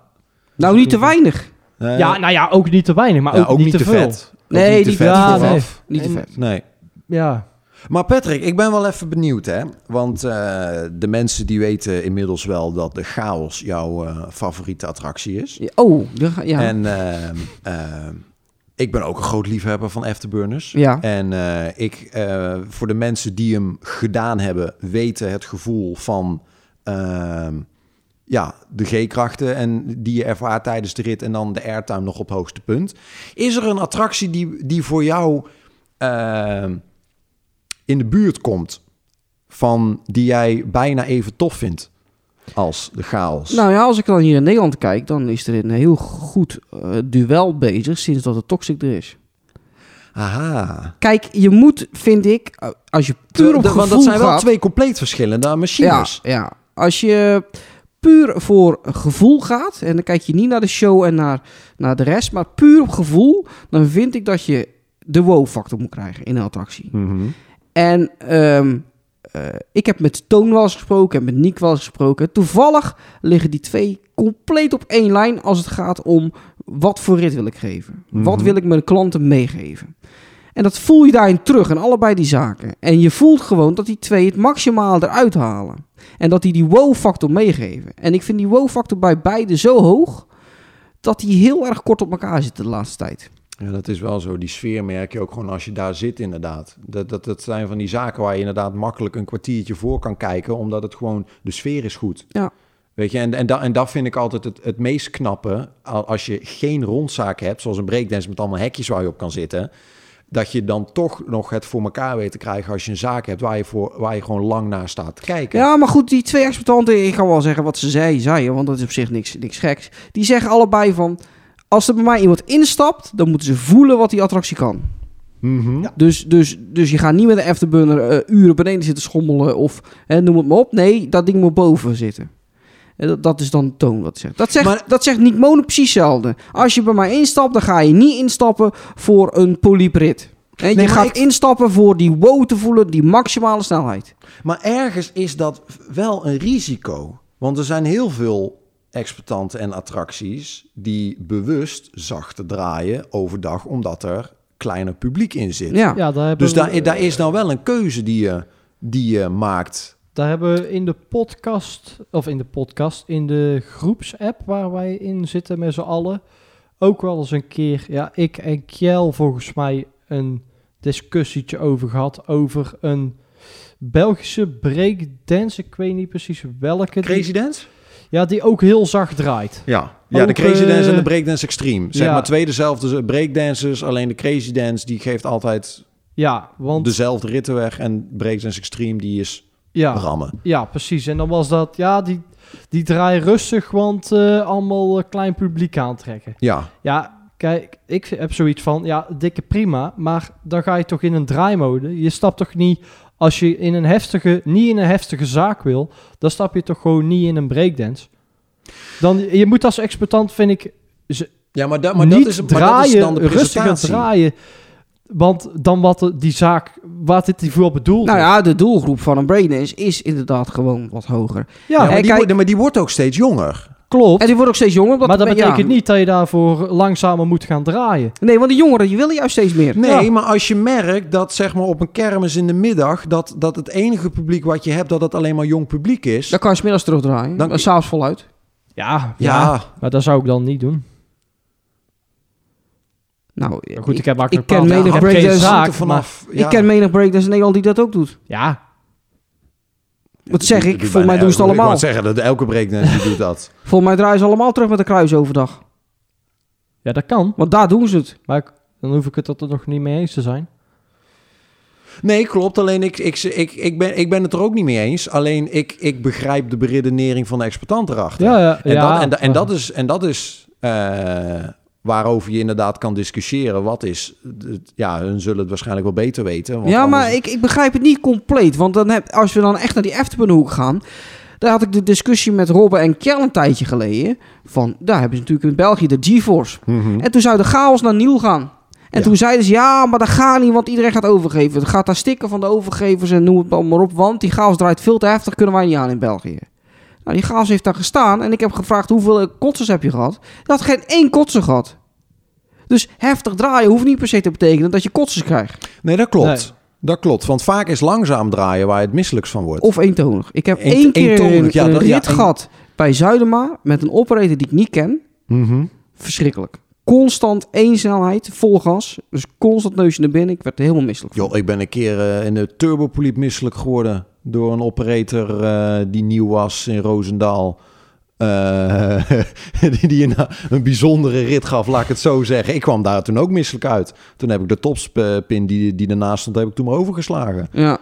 Nou, niet te weinig. Ja, nou ja, ook niet te weinig, maar ja, ook, niet te veel. vet. Nee, niet te niet- vet ja, vooraf. Niet te En- vet. Nee. Ja, Maar Patrick, ik ben wel even benieuwd, hè? Want eh, de mensen die weten inmiddels wel dat de chaos jouw eh, favoriete attractie is. Ja, Oh, ja. En ehm, ehm, ik ben ook een groot liefhebber van Afterburners. Ja. En eh, ik, eh, voor de mensen die hem gedaan hebben, weten het gevoel van ehm, ja, de G-krachten en die je ervaart tijdens de rit en dan de airtime nog op het hoogste punt. Is er een attractie die, die voor jou ehm, in de buurt komt van die jij bijna even tof vindt als de chaos? Nou ja, als ik dan hier in Nederland kijk, dan is er een heel goed eh, duel bezig sinds dat de Toxic er is. Aha. Kijk, je moet, vind ik, eh, als je puur op De- gevoel want dat zijn wel gaat, twee compleet verschillende ja, machines. ja, als je puur voor gevoel gaat, en dan kijk je niet naar de show en naar, naar de rest, maar puur op gevoel, dan vind ik dat je de wow-factor moet krijgen in een attractie. Mhm. En ehm, eh, ik heb met Toon wel eens gesproken en met Nick wel eens gesproken. Toevallig liggen die twee compleet op één lijn als het gaat om wat voor rit wil ik geven. Wat Mhm. wil ik mijn klanten meegeven. En dat voel je daarin terug in allebei die zaken. En je voelt gewoon dat die twee het maximaal eruit halen. En dat die die wow-factor meegeven. En ik vind die wow-factor bij beide zo hoog... dat die heel erg kort op elkaar zitten de laatste tijd. Ja, dat is wel zo. Die sfeer merk je ook gewoon als je daar zit, inderdaad. Dat, dat, dat zijn van die zaken waar je inderdaad makkelijk een kwartiertje voor kan kijken, omdat het gewoon, de sfeer is goed. Ja. Weet je, en, en, dat, en dat vind ik altijd het, het meest knappe, al- als je geen rondzaak hebt, zoals een breakdance met allemaal hekjes waar je op kan zitten, dat je dan toch nog het voor elkaar weet te krijgen als je een zaak hebt waar je, voor, waar je gewoon lang naar staat te kijken. Ja, maar goed, die twee exploitanten, ik ga wel zeggen wat ze zei, zeiden, want dat is op zich niks, niks geks. Die zeggen allebei van, als er bij mij iemand instapt, dan moeten ze voelen wat die attractie kan. Mhm. Dus, dus, dus je gaat niet met de afterburner eh, uren beneden zitten schommelen of hè, noem het maar op. Nee, dat ding moet boven zitten. Dat, dat is dan de toon wat zegt. Dat zegt, Maar- dat zegt Nick Monen precies hetzelfde. Als je bij mij instapt, dan ga je niet instappen voor een polyprit. En je Nee, maar gaat ik- instappen voor die wow te voelen, die maximale snelheid. Maar ergens is dat wel een risico. Want er zijn heel veel exploitanten en attracties die bewust zachter draaien overdag, omdat er kleiner publiek in zit. Ja. ja daar hebben Dus we- daar, daar is nou wel een keuze die je, die je maakt. Daar hebben we in de podcast, of in de podcast, in de groepsapp waar wij in zitten met z'n allen, ook wel eens een keer, ja, ik en Kjell volgens mij een discussietje over gehad over een Belgische breakdance. Ik weet niet precies welke. die- Crazy Dance? ja, die ook heel zacht draait. Ja, ja Ook, de Crazy eh, Dance en de Breakdance Extreme. Zeg ja. maar twee dezelfde breakdancers, alleen de Crazy Dance die geeft altijd Ja, want dezelfde ritten weg en Breakdance Extreme die is ja, rammen. ja, precies. En dan was dat, ja, die, die draaien rustig, want eh, allemaal eh, klein publiek aantrekken. Ja, Ja, kijk, ik heb zoiets van, ja, dikke prima, maar dan ga je toch in een draaimode. Je stapt toch niet als je in een heftige, niet in een heftige zaak wil, dan stap je toch gewoon niet in een breakdance. Dan, je moet als exploitant, vind ik, z- Ja, maar, da, maar niet dat is, maar draaien, dat is dan de presentatie. draaien. Want dan wat die zaak, wat dit die voor bedoeld Nou is. ja, de doelgroep van een breakdance is inderdaad gewoon wat hoger. Ja, Ja, maar, En die kijk- maar die wordt ook steeds jonger. klopt. En die wordt ook steeds jonger. maar dat betekent niet dat je daarvoor langzamer moet gaan draaien. Nee, want de jongeren die willen juist steeds meer. Nee, Ja. maar als je merkt dat zeg maar op een kermis in de middag... dat, dat het enige publiek wat je hebt, dat het alleen maar jong publiek is... Dan kan je smiddags terugdraaien. Dan- Dan s'avonds voluit. Ja, ja, ja, maar dat zou ik dan niet doen. Nou, Maar goed, ik heb ik ken menig geen breakdance- er vanaf. ik ken menig breakdance in Nederland die dat ook doet. Ja, Wat zeg ik? Volgens mij doen ze het allemaal. Ik wou zeggen, dat elke breakdance die doet dat. <laughs> Volgens mij draaien ze allemaal terug met de kruis overdag. ja, dat kan. Want daar doen ze het. Maar ik- dan hoef ik het er nog niet mee eens te zijn. Nee, klopt. Alleen ik, ik, ik, ik, ben, ik ben het er ook niet mee eens. Alleen ik, ik begrijp de beredenering van de exploitant erachter. Ja, ja, En, ja, dat, en, en dat is, en dat is eh, waarover je inderdaad kan discussiëren. Wat is, ja, hun zullen het waarschijnlijk wel beter weten. want ja, maar ik, ik begrijp het niet compleet. Want dan heb, als we dan echt naar die Efterbeenhoek gaan... Daar had ik de discussie met Robben en Kjell een tijdje geleden. Van, daar hebben ze natuurlijk in België de GeForce. Mhm. En toen zou de chaos naar Nieuw gaan. En Ja. toen zeiden ze, ja, maar dat gaat niet, want iedereen gaat overgeven. Het gaat daar stikken van de overgevers en noem het maar op. Want die chaos draait veel te heftig, kunnen wij niet aan in België. Nou, die chaos heeft daar gestaan. En ik heb gevraagd, hoeveel kotsers heb je gehad? Dat had geen één kotser gehad. Dus heftig draaien hoeft niet per se te betekenen dat je kotsers krijgt. Nee, dat klopt. Nee. Dat klopt. Want vaak is langzaam draaien waar je het misselijks van wordt. Of eentonig. Ik heb Eent- één keer eentonig, een, ja, een dat- rit ja, een- gehad bij Zuidema met een operator die ik niet ken. Mhm. Verschrikkelijk. Constant één snelheid, vol gas. Dus constant neusje naar binnen. Ik werd er helemaal misselijk van. Joh, ik ben een keer eh, in de turbopoliep misselijk geworden door een operator eh, die nieuw was in Roosendaal. Eh, <laughs> die, die een, een bijzondere rit gaf, laat ik het zo zeggen. Ik kwam daar toen ook misselijk uit. Toen heb ik de topspin die, die ernaast stond, heb ik toen maar overgeslagen. Ja.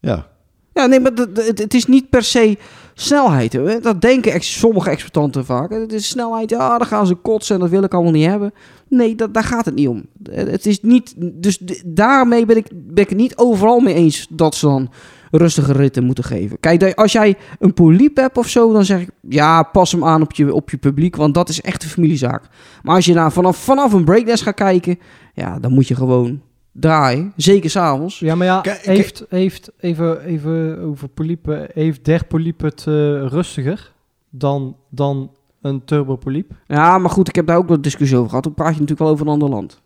Ja. Ja, nee, maar het, het is niet per se snelheid. Dat denken sommige exploitanten vaak. Het is snelheid, ja, dan gaan ze kotsen en dat wil ik allemaal niet hebben. Nee, dat, daar gaat het niet om. Het het is niet, dus daarmee ben ik, ben ik het niet overal mee eens dat ze dan rustige ritten moeten geven. Kijk, als jij een poliep hebt of zo, dan zeg ik, ja, pas hem aan op je, op je publiek, want dat is echt een familiezaak. Maar als je nou vanaf, vanaf een breakdance gaat kijken, ja, dan moet je gewoon draaien. Zeker s'avonds. Ja, maar ja, heeft, heeft even, even over poliepen, heeft der poliep het eh, rustiger dan, dan een turbopoliep? Ja, maar goed, ik heb daar ook wat discussie over gehad. Dan praat je natuurlijk wel over een ander land.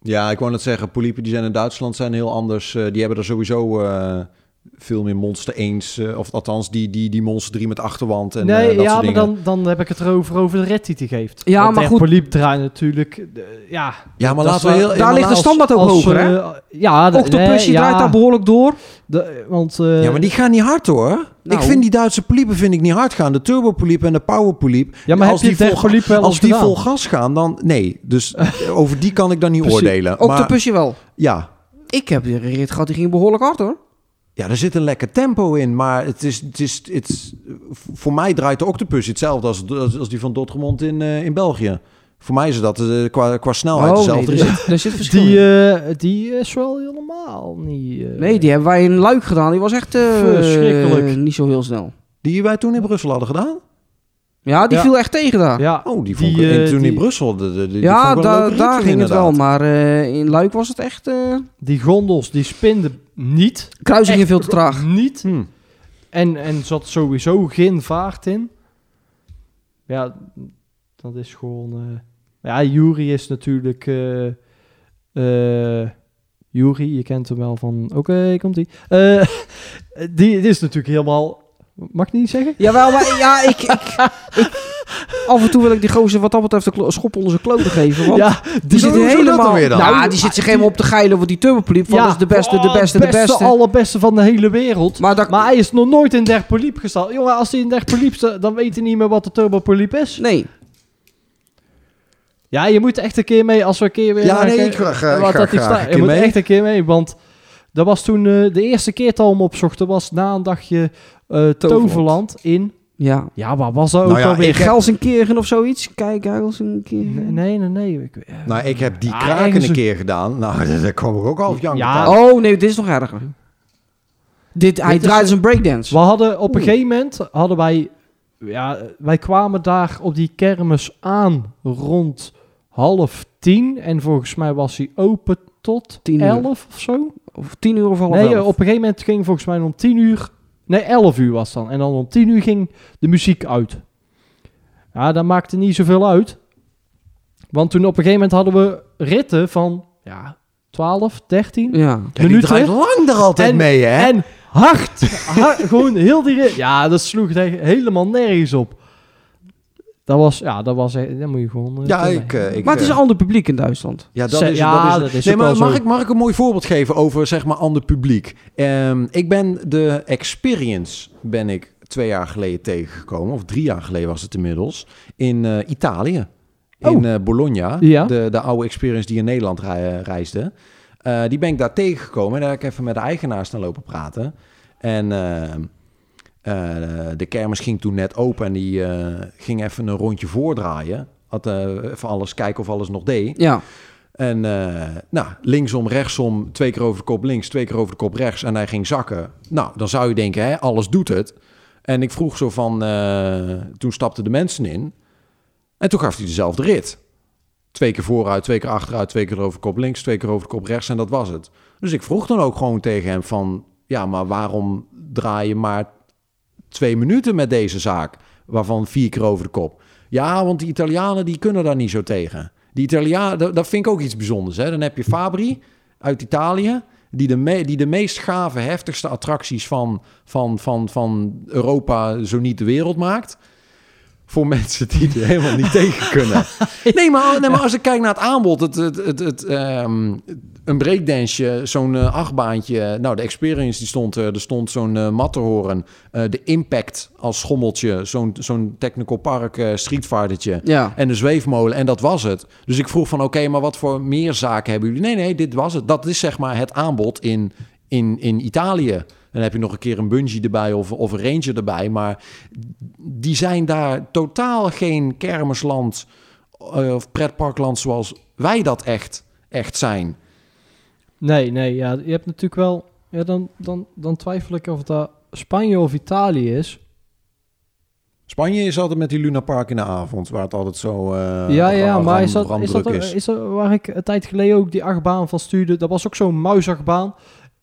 Ja, ik wou net zeggen, poliepen die zijn in Duitsland zijn heel anders. Eh, die hebben er sowieso eh, veel meer monster eens. eh, of althans, die, die, die monster 3 met achterwand en eh, nee, dat ja, soort maar dingen. dan, dan heb ik het erover over de red die hij geeft. Ja, Want maar goed. poliep draait natuurlijk, eh, ja... Ja, maar dat laten is we wel- heel... Daar ligt de standaard ook hoger, hè? eh, ja, de- Octopus, nee, ja, draait daar behoorlijk door. de- want, eh, Ja, maar die gaan niet hard hoor. Nou. Ik vind die Duitse poliepen vind ik niet hard gaan. De turbopoliep en de powerpoliep. ja, maar als die vol, poliep wel als die gedaan? vol gas gaan, dan nee. Dus eh, <laughs> over die kan ik dan niet oordelen. Maar Octopusje wel. ja, Ik heb een rit gehad, die ging behoorlijk hard hoor. Ja, er zit een lekker tempo in. Maar het is, het is, het is, voor mij draait de octopus hetzelfde als, als, als die van Dortmund in, eh, in België. Voor mij is dat eh, qua, qua snelheid Oh, nee, dezelfde. er zit, <laughs> er zit verschil. Die, eh, die is wel helemaal niet... eh, Nee, die hebben wij in Luik gedaan. Die was echt eh, Verschrikkelijk. niet zo heel snel. Die wij toen in Brussel hadden gedaan. Ja, die Ja. viel echt tegen daar. Ja, Ja, Oh, die vond Die, ik in- toen in Brussel. De, de, die een da- daar ging het wel. Maar eh, in Luik was het echt... eh die gondels, die spinden niet. kruising ging veel te traag. Niet. Hm. En, en zat sowieso geen vaart in. Ja, dat is gewoon... eh, ja, Jury is natuurlijk... eh eh Jury, je kent hem wel van... Oké, komt-ie. Eh, <laughs> die dit is natuurlijk helemaal... Mag ik niet zeggen? Jawel, maar ja, ik, ik, ik- Af en toe wil ik die gozer wat dat betreft een schop onder zijn kloten geven. Want Ja, die zit helemaal... weer dan? Nou, Nou, die zit zich helemaal op te geilen over die turbopoliep. Van, dat is de beste, de oh, beste, de beste. allerbeste van de hele wereld. Maar dat... Maar hij is nog nooit in der poliep gestaan. Jongen, als hij in der poliep staat, dan weet hij niet meer wat de turbopoliep is. Nee. Ja, je moet echt een keer mee als we een keer weer... Ja, nee, ik ga- ga- wat ga dat die graag sta- een Je moet mee. echt een keer mee, want dat was toen eh, de eerste keer dat we hem opzochten, was na een dagje eh, Toverland in... Ja. Ja, waar was dat Nou ook ja, alweer? Gelsenkirchen of zoiets. Kijk, Gelsenkirchen. Nee, nee, nee. nee. Ik, eh, Nou, ik heb die Ja, kraken een een- keer gedaan. Nou, <laughs> daar kwam ik ook half jank. Ja. Oh, nee, dit is nog erger. Dit, hij Dit is- draait zijn breakdance. We hadden op een gegeven moment, hadden wij, ja, wij kwamen daar op die kermis aan rond half tien. En volgens mij was hij open tot Tien uur. elf of zo. Of tien uur of half Nee, elf. op een gegeven moment ging volgens mij om tien uur, nee, elf uur was het dan. En dan om tien uur ging de muziek uit. Ja, dat maakte niet zoveel uit. Want toen op een gegeven moment hadden we ritten van, ja, 12, 13 Ja. Ja, die minuten. draait lang er altijd En- mee, hè? En hard, hard, gewoon heel die rit. Ja, dat sloeg helemaal nergens op. Dat was, ja, dat was, echt- dat moet je gewoon... eh, ja, ik, eh, ik, Maar het is eh, een ander publiek in Duitsland. Ja, dat is, ja, dat is, dat is nee, maar mag zo. ik, mag ik een mooi voorbeeld geven over zeg maar ander publiek? Ehm, ik ben de Experience ben ik twee jaar geleden tegengekomen, of drie jaar geleden was het inmiddels, in eh, Italië. In Oh. eh, Bologna, Ja. de, de oude Experience die in Nederland rei- reisde. Eh, die ben ik daar tegengekomen en daar heb ik even met de eigenaar staan lopen praten. En eh, de kermis ging toen net open en die eh, ging even een rondje voordraaien. Had eh, even alles kijken of alles nog deed. Ja. En nou, linksom, rechtsom, twee keer over de kop links, twee keer over de kop rechts. En hij ging zakken. Nou, dan zou je denken, hè, alles doet het. En ik vroeg zo van, toen stapten de mensen in. En toen gaf hij dezelfde rit. Twee keer vooruit, twee keer achteruit, twee keer over de kop links, twee keer over de kop rechts. En dat was het. Dus ik vroeg dan ook gewoon tegen hem van, ja, maar waarom draai je maar twee minuten met deze zaak? Waarvan vier keer over de kop. Ja, want die Italianen die kunnen daar niet zo tegen. Die Italianen, dat, dat vind ik ook iets bijzonders. Hè? Dan heb je Fabri uit Italië, die de, me- die de meest gave, heftigste attracties van, van, van, van Europa, zo niet de wereld maakt. Voor mensen die er helemaal niet tegen kunnen. <laughs> Nee maar, nee, maar als ik kijk naar het aanbod, het, het, het, het, ehm, een breakdance, zo'n eh, achtbaantje. Nou, de Experience die stond er. Er stond zo'n eh Matterhoorn. eh, de Impact als schommeltje. Zo'n zo'n Technical Park eh streetfightertje. Ja. En de zweefmolen. En dat was het. Dus ik vroeg van, oké, maar wat voor meer zaken hebben jullie? Nee, nee, dit was het. Dat is zeg maar het aanbod in, in, in Italië. Dan heb je nog een keer een bungee erbij of, of een ranger erbij. Maar die zijn daar totaal geen kermisland eh, of pretparkland zoals wij dat echt, echt zijn. Nee, nee, ja, je hebt natuurlijk wel... Ja, dan, dan, dan twijfel ik of dat Spanje of Italië is. Spanje is altijd met die Luna Park in de avond, waar het altijd zo eh, ja, ja, maar is dat, is, dat, is dat waar ik een tijd geleden ook die achtbaan van stuurde? Dat was ook zo'n muisachtbaan.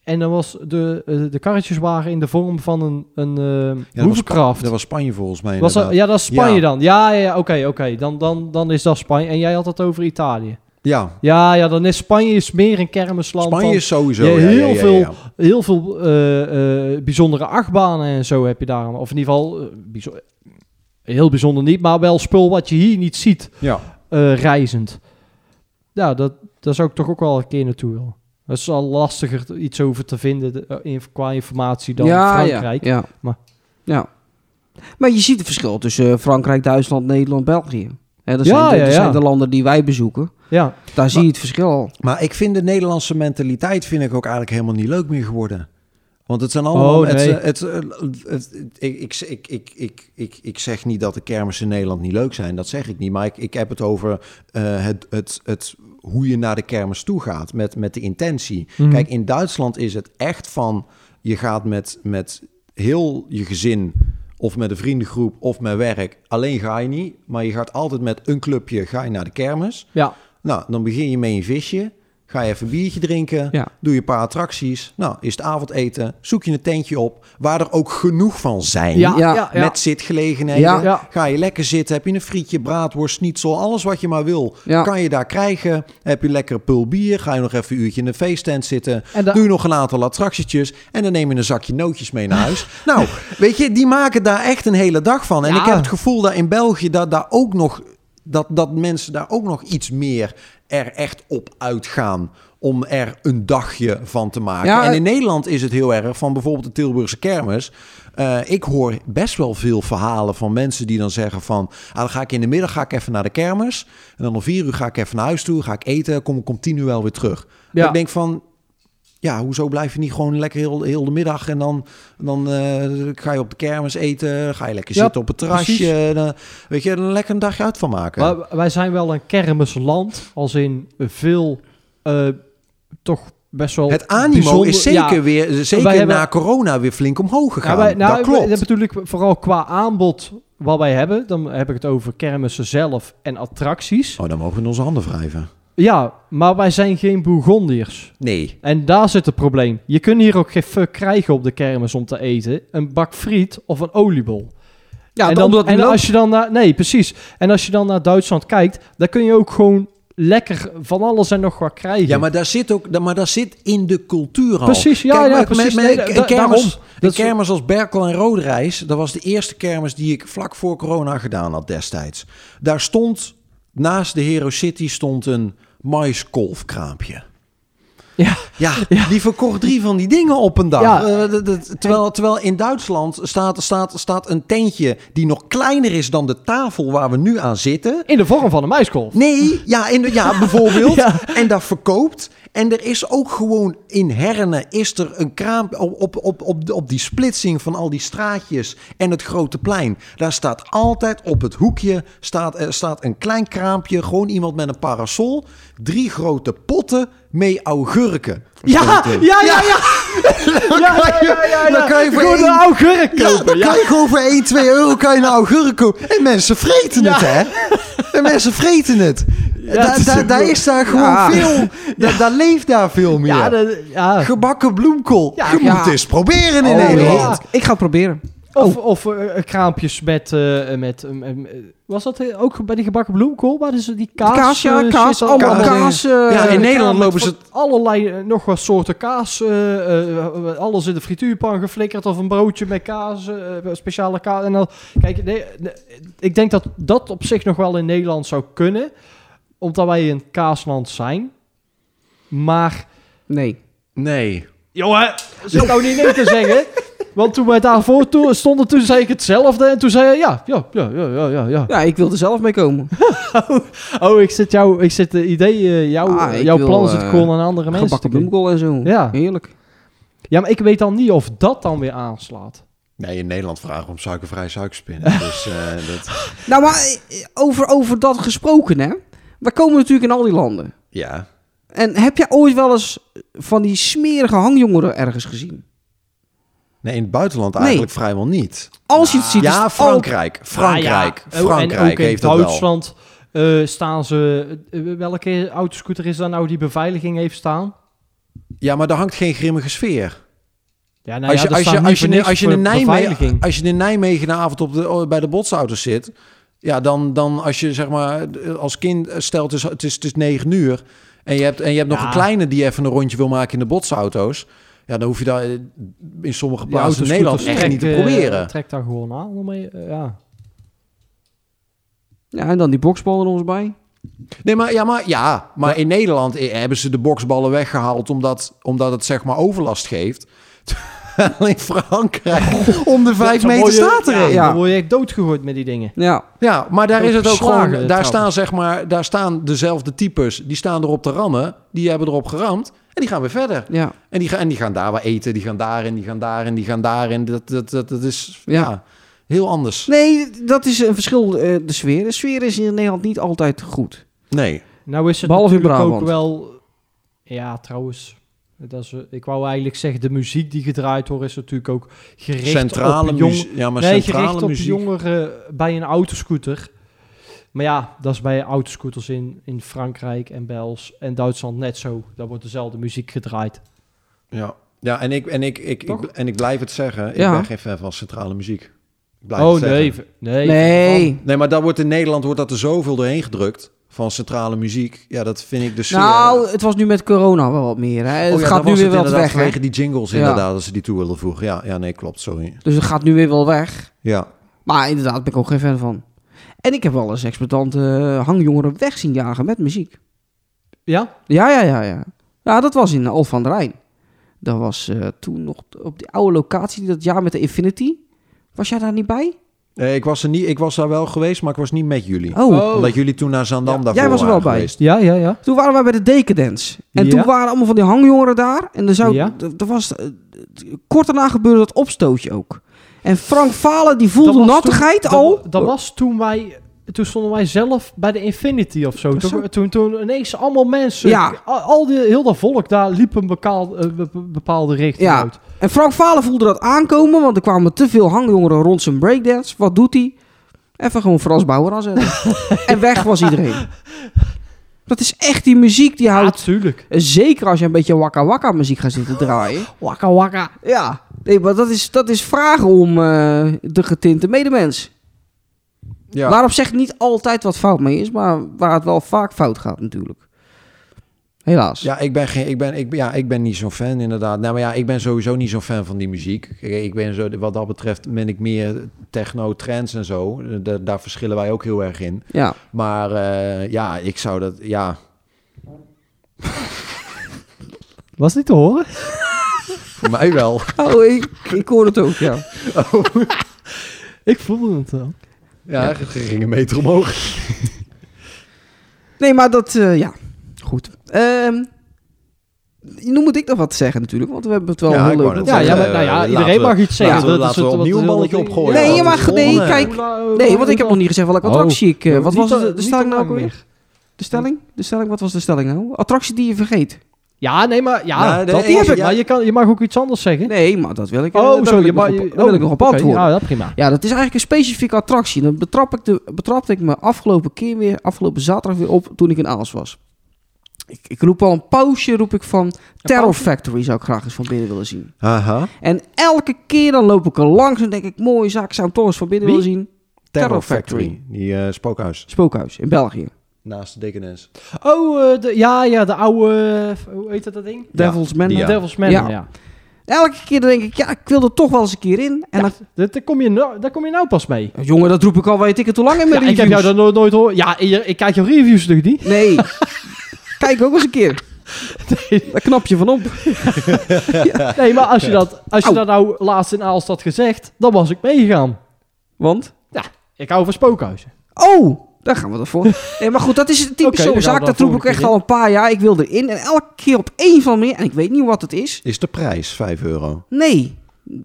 En dan was de, eh, de karretjes waren in de vorm van een, een Ja, uh, dat, was dat Spanje volgens mij. Was dat, ja, dat is Spanje Ja. dan. Ja, ja, ja oké, oké. Dan, dan, dan is dat Spanje. En jij had het over Italië. ja, Ja, ja, dan is Spanje is meer een kermisland. Spanje is sowieso. Ja, heel ja, veel- heel veel eh, eh, bijzondere achtbanen en zo heb je daar. Of in ieder geval, heel bijzonder niet, maar wel spul wat je hier niet ziet Ja. reizend. Ja, dat, daar zou ik toch ook wel een keer naartoe willen. Het is al lastiger iets over te vinden de- eh, in- qua informatie dan ja, Frankrijk. Ja, ja. Maar- ja. Maar je ziet het verschil tussen eh, Frankrijk, Duitsland, Nederland, België. Hè, dat, Ja, zijn de, ja, dat ja. zijn de landen die wij bezoeken. Ja, Daar zie je het verschil al. Maar ik vind de Nederlandse mentaliteit vind ik ook eigenlijk helemaal niet leuk meer geworden. Want het zijn allemaal... Oh, het, nee. het, het, het- ik, ik, ik, ik, ik, ik, ik zeg niet dat de kermissen in Nederland niet leuk zijn. Dat zeg ik niet. Maar ik, ik heb het over eh, het, het, het, hoe je naar de kermis toe gaat. Met, met de intentie. Mhm. Kijk, in Duitsland is het echt van... Je gaat met, met heel je gezin... Of met een vriendengroep of met werk. Alleen ga je niet. Maar je gaat altijd met een clubje ga je naar de kermis. ja. Nou, dan begin je met een visje. Ga je even een biertje drinken. Ja. Doe je een paar attracties. Nou, is het avondeten. Zoek je een tentje op waar er ook genoeg van zijn. Ja, Ja, ja, ja. Met zitgelegenheden. Ja. Ja. Ga je lekker zitten. Heb je een frietje, braadworst, schnitzel. Alles wat je maar wil. Ja. Kan je daar krijgen. Heb je lekker pul bier. Ga je nog even een uurtje in een feesttent zitten. En da- Doe je nog een aantal attractietjes. En dan neem je een zakje nootjes mee naar huis. <laughs> nou, weet je, die maken daar echt een hele dag van. En Ja. ik heb het gevoel dat in België dat daar ook nog... Dat, dat mensen daar ook nog iets meer er echt op uitgaan om er een dagje van te maken. Ja, en eh, in Nederland is het heel erg van bijvoorbeeld de Tilburgse kermis. Eh, ik hoor best wel veel verhalen van mensen die dan zeggen van... Ah, dan ga ik in de middag ga ik even naar de kermis. En dan om vier uur ga ik even naar huis toe, ga ik eten, kom ik om tien uur wel weer terug. Ja. Ik denk van, ja, hoezo blijf je niet gewoon lekker heel, heel de middag... en dan, dan eh, ga je op de kermis eten, ga je lekker Ja, zitten op het terrasje. precies. Dan, weet je, er lekker een dagje uit van maken. Maar wij zijn wel een kermisland, als in veel, eh, toch best wel Het animo bijzonder- is zeker, ja, weer, zeker hebben- na corona weer flink omhoog gegaan. Ja, wij, nou, dat klopt. natuurlijk vooral qua aanbod wat wij hebben. Dan heb ik het over kermissen zelf en attracties. Oh, dan mogen we onze handen wrijven. Ja, maar wij zijn geen Bourgondiërs. Nee. En daar zit het probleem. Je kunt hier ook geen fuck krijgen op de kermis om te eten. Een bak friet of een oliebol. Ja, en dan, en als je dan naar... Nee, precies. En als je dan naar Duitsland kijkt, dan kun je ook gewoon lekker van alles en nog wat krijgen. Ja, maar daar zit ook, maar daar zit in de cultuur al. Precies, ja, Kijk, ja, precies. met- met- een kermis, een kermis als Berkel en Roodreis, dat was de eerste kermis die ik vlak voor corona gedaan had destijds. Daar stond, naast de Hero City, stond een maiskolfkraampje. Ja. Ja, die verkocht drie van die dingen op een dag. Ja. Eh, terwijl, terwijl in Duitsland staat, staat, staat een tentje die nog kleiner is dan de tafel waar we nu aan zitten. In de vorm van een maiskolf. Nee, ja, in de, ja bijvoorbeeld. <laughs> Ja. En dat verkoopt. En er is ook gewoon in Herne is er een kraam op, op, op, op, die splitsing van al die straatjes en het grote plein. Daar staat altijd op het hoekje staat, er staat een klein kraampje, gewoon iemand met een parasol, drie grote potten mee augurken. Ja, ja, ja, ja, ja. Dan kan je voor een augurk Ja, kopen. dan Ja, kan je gewoon voor 1, 2 euro kan je een augurk kopen. En mensen vreten het, hè? En mensen vreten het. Het daar, is daar, ook daar wel- is daar gewoon Ja. veel... <laughs> Daar, daar leeft daar veel meer. ja, dat- ja. Gebakken bloemkool. Ja, je ja. moet eens proberen in Oh, Nederland. ja. Ik ga het proberen. Of, of eh, kraampjes met, eh, met eh, eh, was dat eh, ook bij die gebakken bloemkool? Waar is die kaas? Kaas, ja, eh, kaas. shit, Allemaal kaas. kaas. eh, Ja, in Nederland lopen ze Allerlei, eh, nog wat soorten kaas. eh, eh, eh, alles in de frituurpan geflikkerd. Of een broodje met kaas. eh, speciale kaas. En dan, kijk, nee, nee, ik denk dat dat op zich nog wel in Nederland zou kunnen. Omdat wij een kaasland zijn. Maar, Nee. Nee. jongen, zo nou niet nee te zeggen. Want toen wij daarvoor to- stonden, toen zei ik hetzelfde. En toen zei je, ja, ja, ja, ja, ja, ja. ja. Ja, ik wilde zelf mee komen. <laughs> Oh, ik zit jou, ik zit de idee, eh, jouw, Ah, jouw wil, plan zit eh, gewoon aan andere mensen. Gebakken bloemkool en zo. Ja. Heerlijk. Ja, maar ik weet dan niet of dat dan weer aanslaat. Nee, in Nederland vragen we om suikervrij suikerspinnen. <laughs> dus eh, dat... Nou, maar over, over dat gesproken, hè. We komen natuurlijk in al die landen. Ja. En heb jij ooit wel eens van die smerige hangjongeren ergens gezien? Nee, in het buitenland Nee. eigenlijk vrijwel niet. Als je het ziet, Ja, Frankrijk. Frankrijk. Ah, ja. Oh, Frankrijk en ook in heeft dat wel. Duitsland eh, staan ze... eh, welke autoscooter is dat nou die beveiliging heeft staan? Ja, maar daar hangt geen grimmige sfeer. Ja, nou als, ja, je, daar als, je, als, je, als, je in Nijmegen, als je in Nijmegen de avond op de, bij de botsauto's zit... Ja, dan, dan als je zeg maar als kind stelt het is, het is, het is negen uur... en je hebt, en je hebt nog een kleine die even een rondje wil maken in de botsauto's... ja, dan hoef je dat eh, in sommige plaatsen in Nederland echt niet te eh, proberen. Trekt daar gewoon aan. mee, eh, ja. Ja, en dan die boksbal er eens bij. Nee, maar, ja, maar, ja, maar in Nederland eh, hebben ze de boksballen weggehaald... omdat, omdat het zeg maar overlast geeft... <laughs> In Frankrijk om de <laughs> vijf meter je- staat er ja, een. Ja. Dan word je echt doodgegooid met die dingen. Ja. Ja, maar daar is het ook gewoon. Daar trouwens. staan zeg maar, daar staan dezelfde types. Die staan erop te rammen. Die hebben erop geramd. En die gaan weer verder. Ja. En die, gaan, en die gaan daar waar eten. Die gaan daarin, die gaan daarin, die gaan daarin. Dat, dat, dat, dat is ja. Ja. heel anders. Nee, dat is een verschil, eh, de sfeer. De sfeer is in Nederland niet altijd goed. Nee. Nou is het Behalve in natuurlijk ook wel... Ja, trouwens... Dat is, eh, ik wou eigenlijk zeggen, de muziek die gedraaid wordt is natuurlijk ook gericht Centrale op jong, muziek. Ja, maar nee, centrale gericht op muziek. jongeren bij een autoscooter. Maar ja, dat is bij autoscooters in, in Frankrijk en Bels en Duitsland net zo. Daar wordt dezelfde muziek gedraaid. Ja, ja en, ik, en, ik, ik, ik, en ik blijf het zeggen. Ik Ja. ben geen fan van centrale muziek. Oh het nee, nee. Nee. Nee, maar daar wordt in Nederland wordt dat er zoveel doorheen gedrukt. Van centrale muziek. Ja, dat vind ik dus... Nou, het was nu met corona wel wat meer. Hè. Het Oh ja, gaat nu was weer het wel inderdaad weg. Vanwege die jingles Ja. inderdaad, als ze die toe wilden voegen. Ja, ja, nee, klopt, sorry. Dus het gaat nu weer wel weg. Ja. Maar inderdaad, ben ik ook geen fan van. En ik heb wel eens exploitante eh, hangjongeren weg zien jagen met muziek. Ja? Ja, ja, ja, ja. Ja, dat was in Al van der Rijn. Dat was eh, toen nog op die oude locatie, dat jaar met de Infinity. Was jij daar niet bij? Eh, ik, was er niet, ik was daar wel geweest, maar ik was niet met jullie. Oh, Oh. Omdat jullie toen naar Zandam Ja. daarvoor Jij was er wel waren bij. geweest. Ja, ja, ja. toen waren wij bij de Decadence. En Ja. toen waren allemaal van die hangjongeren daar. En er, zou, Ja. er, er was, eh, kort daarna gebeurde dat opstootje ook. En Frank Falen, die voelde was nattigheid toen- al. Dat, dat was toen wij toen stonden wij zelf bij de Infinity of zo. Toen, toen, toen ineens allemaal mensen, Ja. al, al die, heel dat volk daar liep een eh, be- be- bepaalde richting Ja. uit. En Frank Valen voelde dat aankomen, want er kwamen te veel hangjongeren rond zijn breakdance. Wat doet hij? Even gewoon Frans Bauer aanzetten. <laughs> en weg was iedereen. Dat is echt die muziek die Ja, houdt. natuurlijk. Zeker als je een beetje wakka wakka muziek gaat zitten draaien. Wakka wakka. Ja, nee, maar dat is, dat is vragen om eh, de getinte medemens. Ja. Waarop zeg ik niet altijd wat fout mee is, maar waar het wel vaak fout gaat natuurlijk. Helaas. Ja, ik ben, geen, ik, ben, ik, ja, ik ben niet zo'n fan inderdaad. Nou, maar ja, ik ben sowieso niet zo'n fan van die muziek. Ik ben zo, wat dat betreft ben ik meer techno, trance en zo. Da- daar verschillen wij ook heel erg in. Ja. Maar eh, ja, ik zou dat, ja... Was niet te horen? Voor <laughs> mij wel. Oh, ik, ik hoor het ook, ja. <laughs> Ik voelde het wel. Ja, het ging een meter omhoog. Nee, maar dat, eh, ja, Ehm nu moet ik nog wat zeggen natuurlijk, want we hebben het wel Ja, heel leuk Ja, ja, maar, nou ja, eh, iedereen we- mag iets zeggen. laten we- Dat is laten we het- opnieuw wat- een balletje opgooien. Nee, dat is nee, kijk. Nee, want ik heb nog niet gezegd welke attractie ik... eh, wat was de, de stelling nou ook weer? De stelling? De stelling? Wat was de stelling nou? Attractie die je vergeet. Ja, nee, maar ja, Nee, dat nee, heb ja. ik. Maar je, kan, je mag ook iets anders zeggen. Nee, maar dat wil ik, oh, daar zo. wil Je ik nog mag, op, je- daar wil ik nog op antwoorden. Ja, dat prima. Ja, dat is eigenlijk een specifieke attractie. Dan betrap ik, de, betrapte ik me afgelopen keer weer, afgelopen zaterdag weer op toen ik in Aals was. Ik, ik roep al een pausje, roep ik van Terror? Factory zou ik graag eens van binnen willen zien. Aha. En elke keer dan loop ik er langs en denk ik, mooie zaak, ik zou hem toch eens van binnen Wie? willen zien. Terror Terror Factory. Factory. Die eh, spookhuis. Spookhuis in België. Naast de Dekenens. Oh, eh, de, ja, ja, de oude... hoe heet dat, dat ding? Devil's Man. die ja. Devil's Manor, Ja. ja. Elke keer dan denk ik, ja, ik wil er toch wel eens een keer in. En Ja, dan, dat- daar, kom je nou, daar kom je nou pas mee. jongen, dat roep ik al weet ik het hoe lang in mijn Ja, ik heb jou dat nooit, nooit horen. Ja, ik kijk jouw reviews toch niet? Nee. <laughs> Kijk ook eens een keer. <laughs> Daar knap je van op. <laughs> Nee, maar als je, dat, als je Au. dat nou laatst in Aalst had gezegd, dan was ik meegegaan. Want? Ik hou van spookhuizen. Oh, daar gaan we ervoor. Nee, maar goed, dat is een typische <laughs> Oké, dan gaan we zaak. Dat roep ik echt al een paar jaar. Ik wil erin. En elke keer op één andere manier. En ik weet niet wat het is. Is de prijs 5 euro? Nee.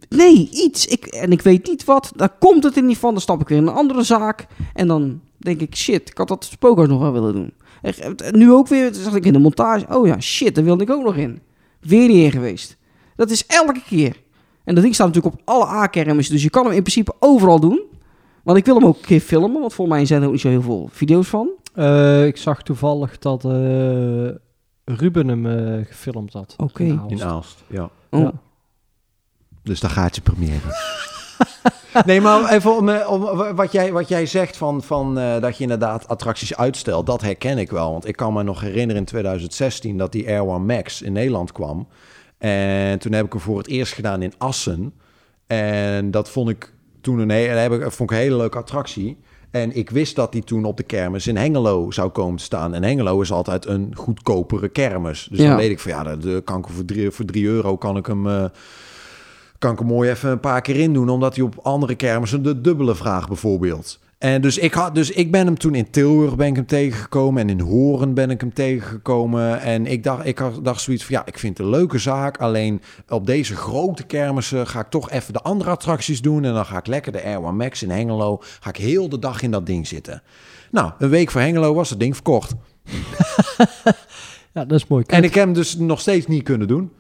Nee, iets. Ik, en ik weet niet wat. Daar komt het in niet van. Dan stap ik weer in een andere zaak. En dan denk ik, shit, ik had dat spookhuis nog wel willen doen. Nu ook weer, zag ik in de montage. Oh ja, shit, daar wilde ik ook nog in. Weer niet in geweest. Dat is elke keer. En dat ding staat natuurlijk op alle A-kermissen. Dus je kan hem in principe overal doen. Want ik wil hem ook een keer filmen. Want voor mij zijn er ook niet zo heel veel video's van. Eh, ik zag toevallig dat eh, Ruben hem eh, gefilmd had. Oké. In Aalst. In Aalst, ja. Oh. Ja. Dus daar gaat je première. <laughs> nee, maar even om, eh, om wat, jij, wat jij zegt van, van eh, dat je inderdaad attracties uitstelt, dat herken ik wel. Want ik kan me nog herinneren in 2016 dat die Air One Max in Nederland kwam. En toen heb ik hem voor het eerst gedaan in Assen. En dat vond ik toen een, he- heb ik, vond ik een hele leuke attractie. En ik wist dat die toen op de kermis in Hengelo zou komen te staan. En Hengelo is altijd een goedkopere kermis. Dus Ja. dan weet ik van ja, dat dat kan ik voor 3 voor drie euro kan ik hem. eh, kan ik hem mooi even een paar keer in doen, omdat hij op andere kermissen de dubbele vraag bijvoorbeeld. En dus ik, had, dus ik ben hem toen in Tilburg ben ik hem tegengekomen en in Horen ben ik hem tegengekomen. En ik dacht, ik had- dacht zoiets van, ja, ik vind het een leuke zaak. Alleen op deze grote kermissen ga ik toch even de andere attracties doen. En dan ga ik lekker de Air One Max in Hengelo, ga ik heel de dag in dat ding zitten. Nou, een week voor Hengelo was het ding verkocht. <laughs> Ja, dat is mooi. En ik heb hem dus nog steeds niet kunnen doen.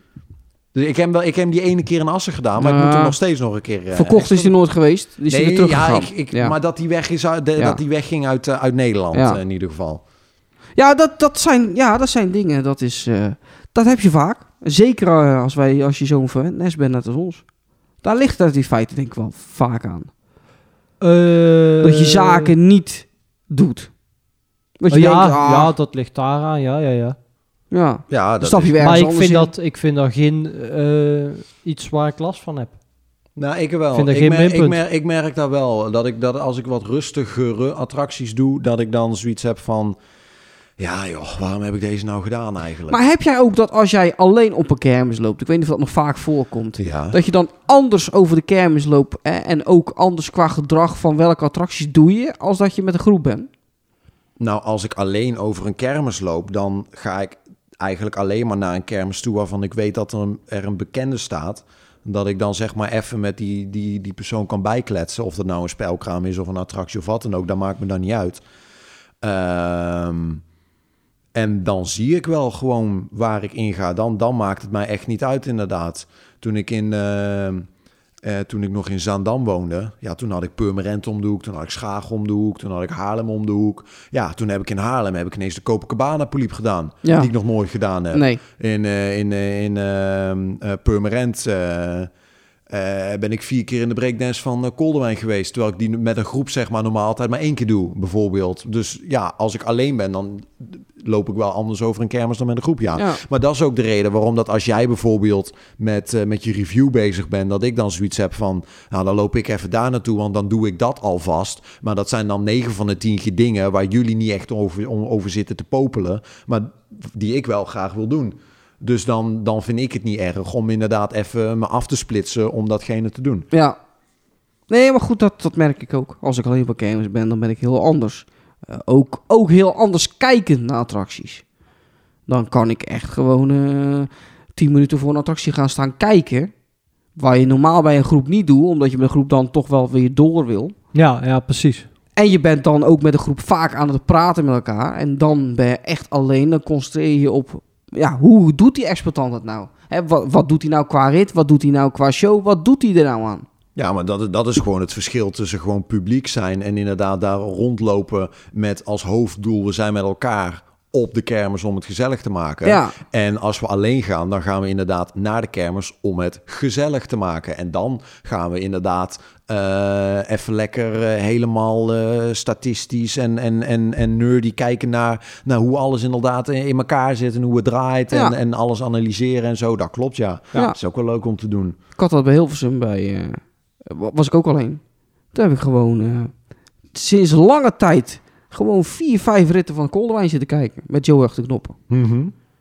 Dus ik heb, hem wel, ik heb die ene keer in Assen gedaan, maar ik moet hem nog steeds nog een keer... eh, Verkocht extra is hij nooit geweest. Die is hij weer ja, teruggegaan. ik, ik, ja. maar dat die weg is uit, de- Ja. dat die wegging uit, eh, uit Nederland Ja. eh, in ieder geval. Ja, dat, dat, zijn, ja, dat zijn dingen. Dat, is, eh, dat heb je vaak. Zeker als, wij, als je zo'n nest bent net als ons. Daar ligt het in feite denk ik wel vaak aan. Eh, Dat je zaken niet doet. Dat je oh, ja, ah, ja, dat ligt daar aan. Ja, ja, ja. Ja. Ja, dat stap je is- Maar ik vind, in. dat, ik vind daar geen eh, iets waar ik last van heb. Nou, ik wel. Vind ik, geen merk, ik, merk, ik merk dat wel. Dat ik dat als ik wat rustigere attracties doe, dat ik dan zoiets heb van... Ja joh, waarom heb ik deze nou gedaan eigenlijk? Maar heb jij ook dat als jij alleen op een kermis loopt, ik weet niet of dat nog vaak voorkomt, ja. dat je dan anders over de kermis loopt hè, en ook anders qua gedrag van welke attracties doe je, als dat je met een groep bent? Nou, als ik alleen over een kermis loop, dan ga ik eigenlijk alleen maar naar een kermis toe waarvan ik weet dat er een, er een bekende staat. Dat ik dan zeg maar even met die, die, die persoon kan bijkletsen. Of dat nou een spelkraam is of een attractie of wat dan ook. Dat maakt me dan niet uit. Ehm, en dan zie ik wel gewoon waar ik in ga. Dan, dan maakt het mij echt niet uit inderdaad. Toen ik in... ehm, eh, toen ik nog in Zaandam woonde, ja, toen had ik Purmerend om de hoek, toen had ik Schagen om de hoek, toen had ik Haarlem om de hoek. Ja, toen heb ik in Haarlem heb ik ineens de Copacabana poliep gedaan, Ja. die ik nog nooit gedaan heb. Nee. In, eh, in, eh, in ehm, eh, Purmerend eh, eh, ben ik vier keer in de breakdance van uh, Koldewijn geweest, terwijl ik die met een groep zeg maar normaal altijd maar één keer doe, bijvoorbeeld. Dus ja, als ik alleen ben, dan loop ik wel anders over een kermis dan met een groep, ja. Ja. Maar dat is ook de reden waarom dat als jij bijvoorbeeld met, eh, met je review bezig bent, dat ik dan zoiets heb van, nou dan loop ik even daar naartoe, want dan doe ik dat alvast. Maar dat zijn dan 9 van de 10 dingen waar jullie niet echt over, om, over zitten te popelen, maar die ik wel graag wil doen. Dus dan, dan vind ik het niet erg om inderdaad even me af te splitsen om datgene te doen. Ja. Nee, maar goed, dat, dat merk ik ook. Als ik alleen bij kermis ben, dan ben ik heel anders. Eh, ook, ook heel anders kijken naar attracties. Dan kan ik echt gewoon eh 10 minuten voor een attractie gaan staan kijken. Waar je normaal bij een groep niet doet, omdat je met een groep dan toch wel weer door wil. Ja, ja, precies. En je bent dan ook met een groep vaak aan het praten met elkaar. En dan ben je echt alleen. Dan concentreer je je op, ja, hoe doet die exploitant het nou? Wat, wat doet hij nou qua rit? Wat doet hij nou qua show? Wat doet hij er nou aan? Ja, maar dat, dat is gewoon het verschil tussen gewoon publiek zijn en inderdaad daar rondlopen met als hoofddoel, we zijn met elkaar op de kermis om het gezellig te maken. Ja. En als we alleen gaan, dan gaan we inderdaad naar de kermis om het gezellig te maken. En dan gaan we inderdaad eh, even lekker eh, helemaal eh, statistisch en, en, en, en nerdy kijken naar, naar hoe alles inderdaad in in elkaar zit en hoe het draait en, Ja. en alles analyseren en zo. Dat klopt, ja. Ja. Dat is ook wel leuk om te doen. Ik had dat bij Hilversum bij. wa- was ik ook alleen. Toen heb ik gewoon sinds lange tijd gewoon vier, vijf ritten van Koldewijn zitten kijken. Met Joe achter de knoppen.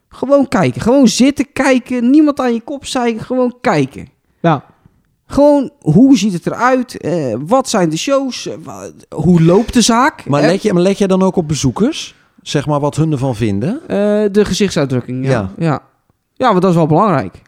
Gewoon kijken. Gewoon zitten kijken. Niemand aan je kop zeiken. Gewoon kijken. Ja, Gewoon, hoe ziet het eruit? Eh, wat zijn de shows? Eh, hoe loopt de zaak? Maar Eh, let, je, maar let jij dan ook op bezoekers? Zeg maar wat hun ervan vinden? de gezichtsuitdrukking, ja. Ja. ja. Ja, want dat is wel belangrijk.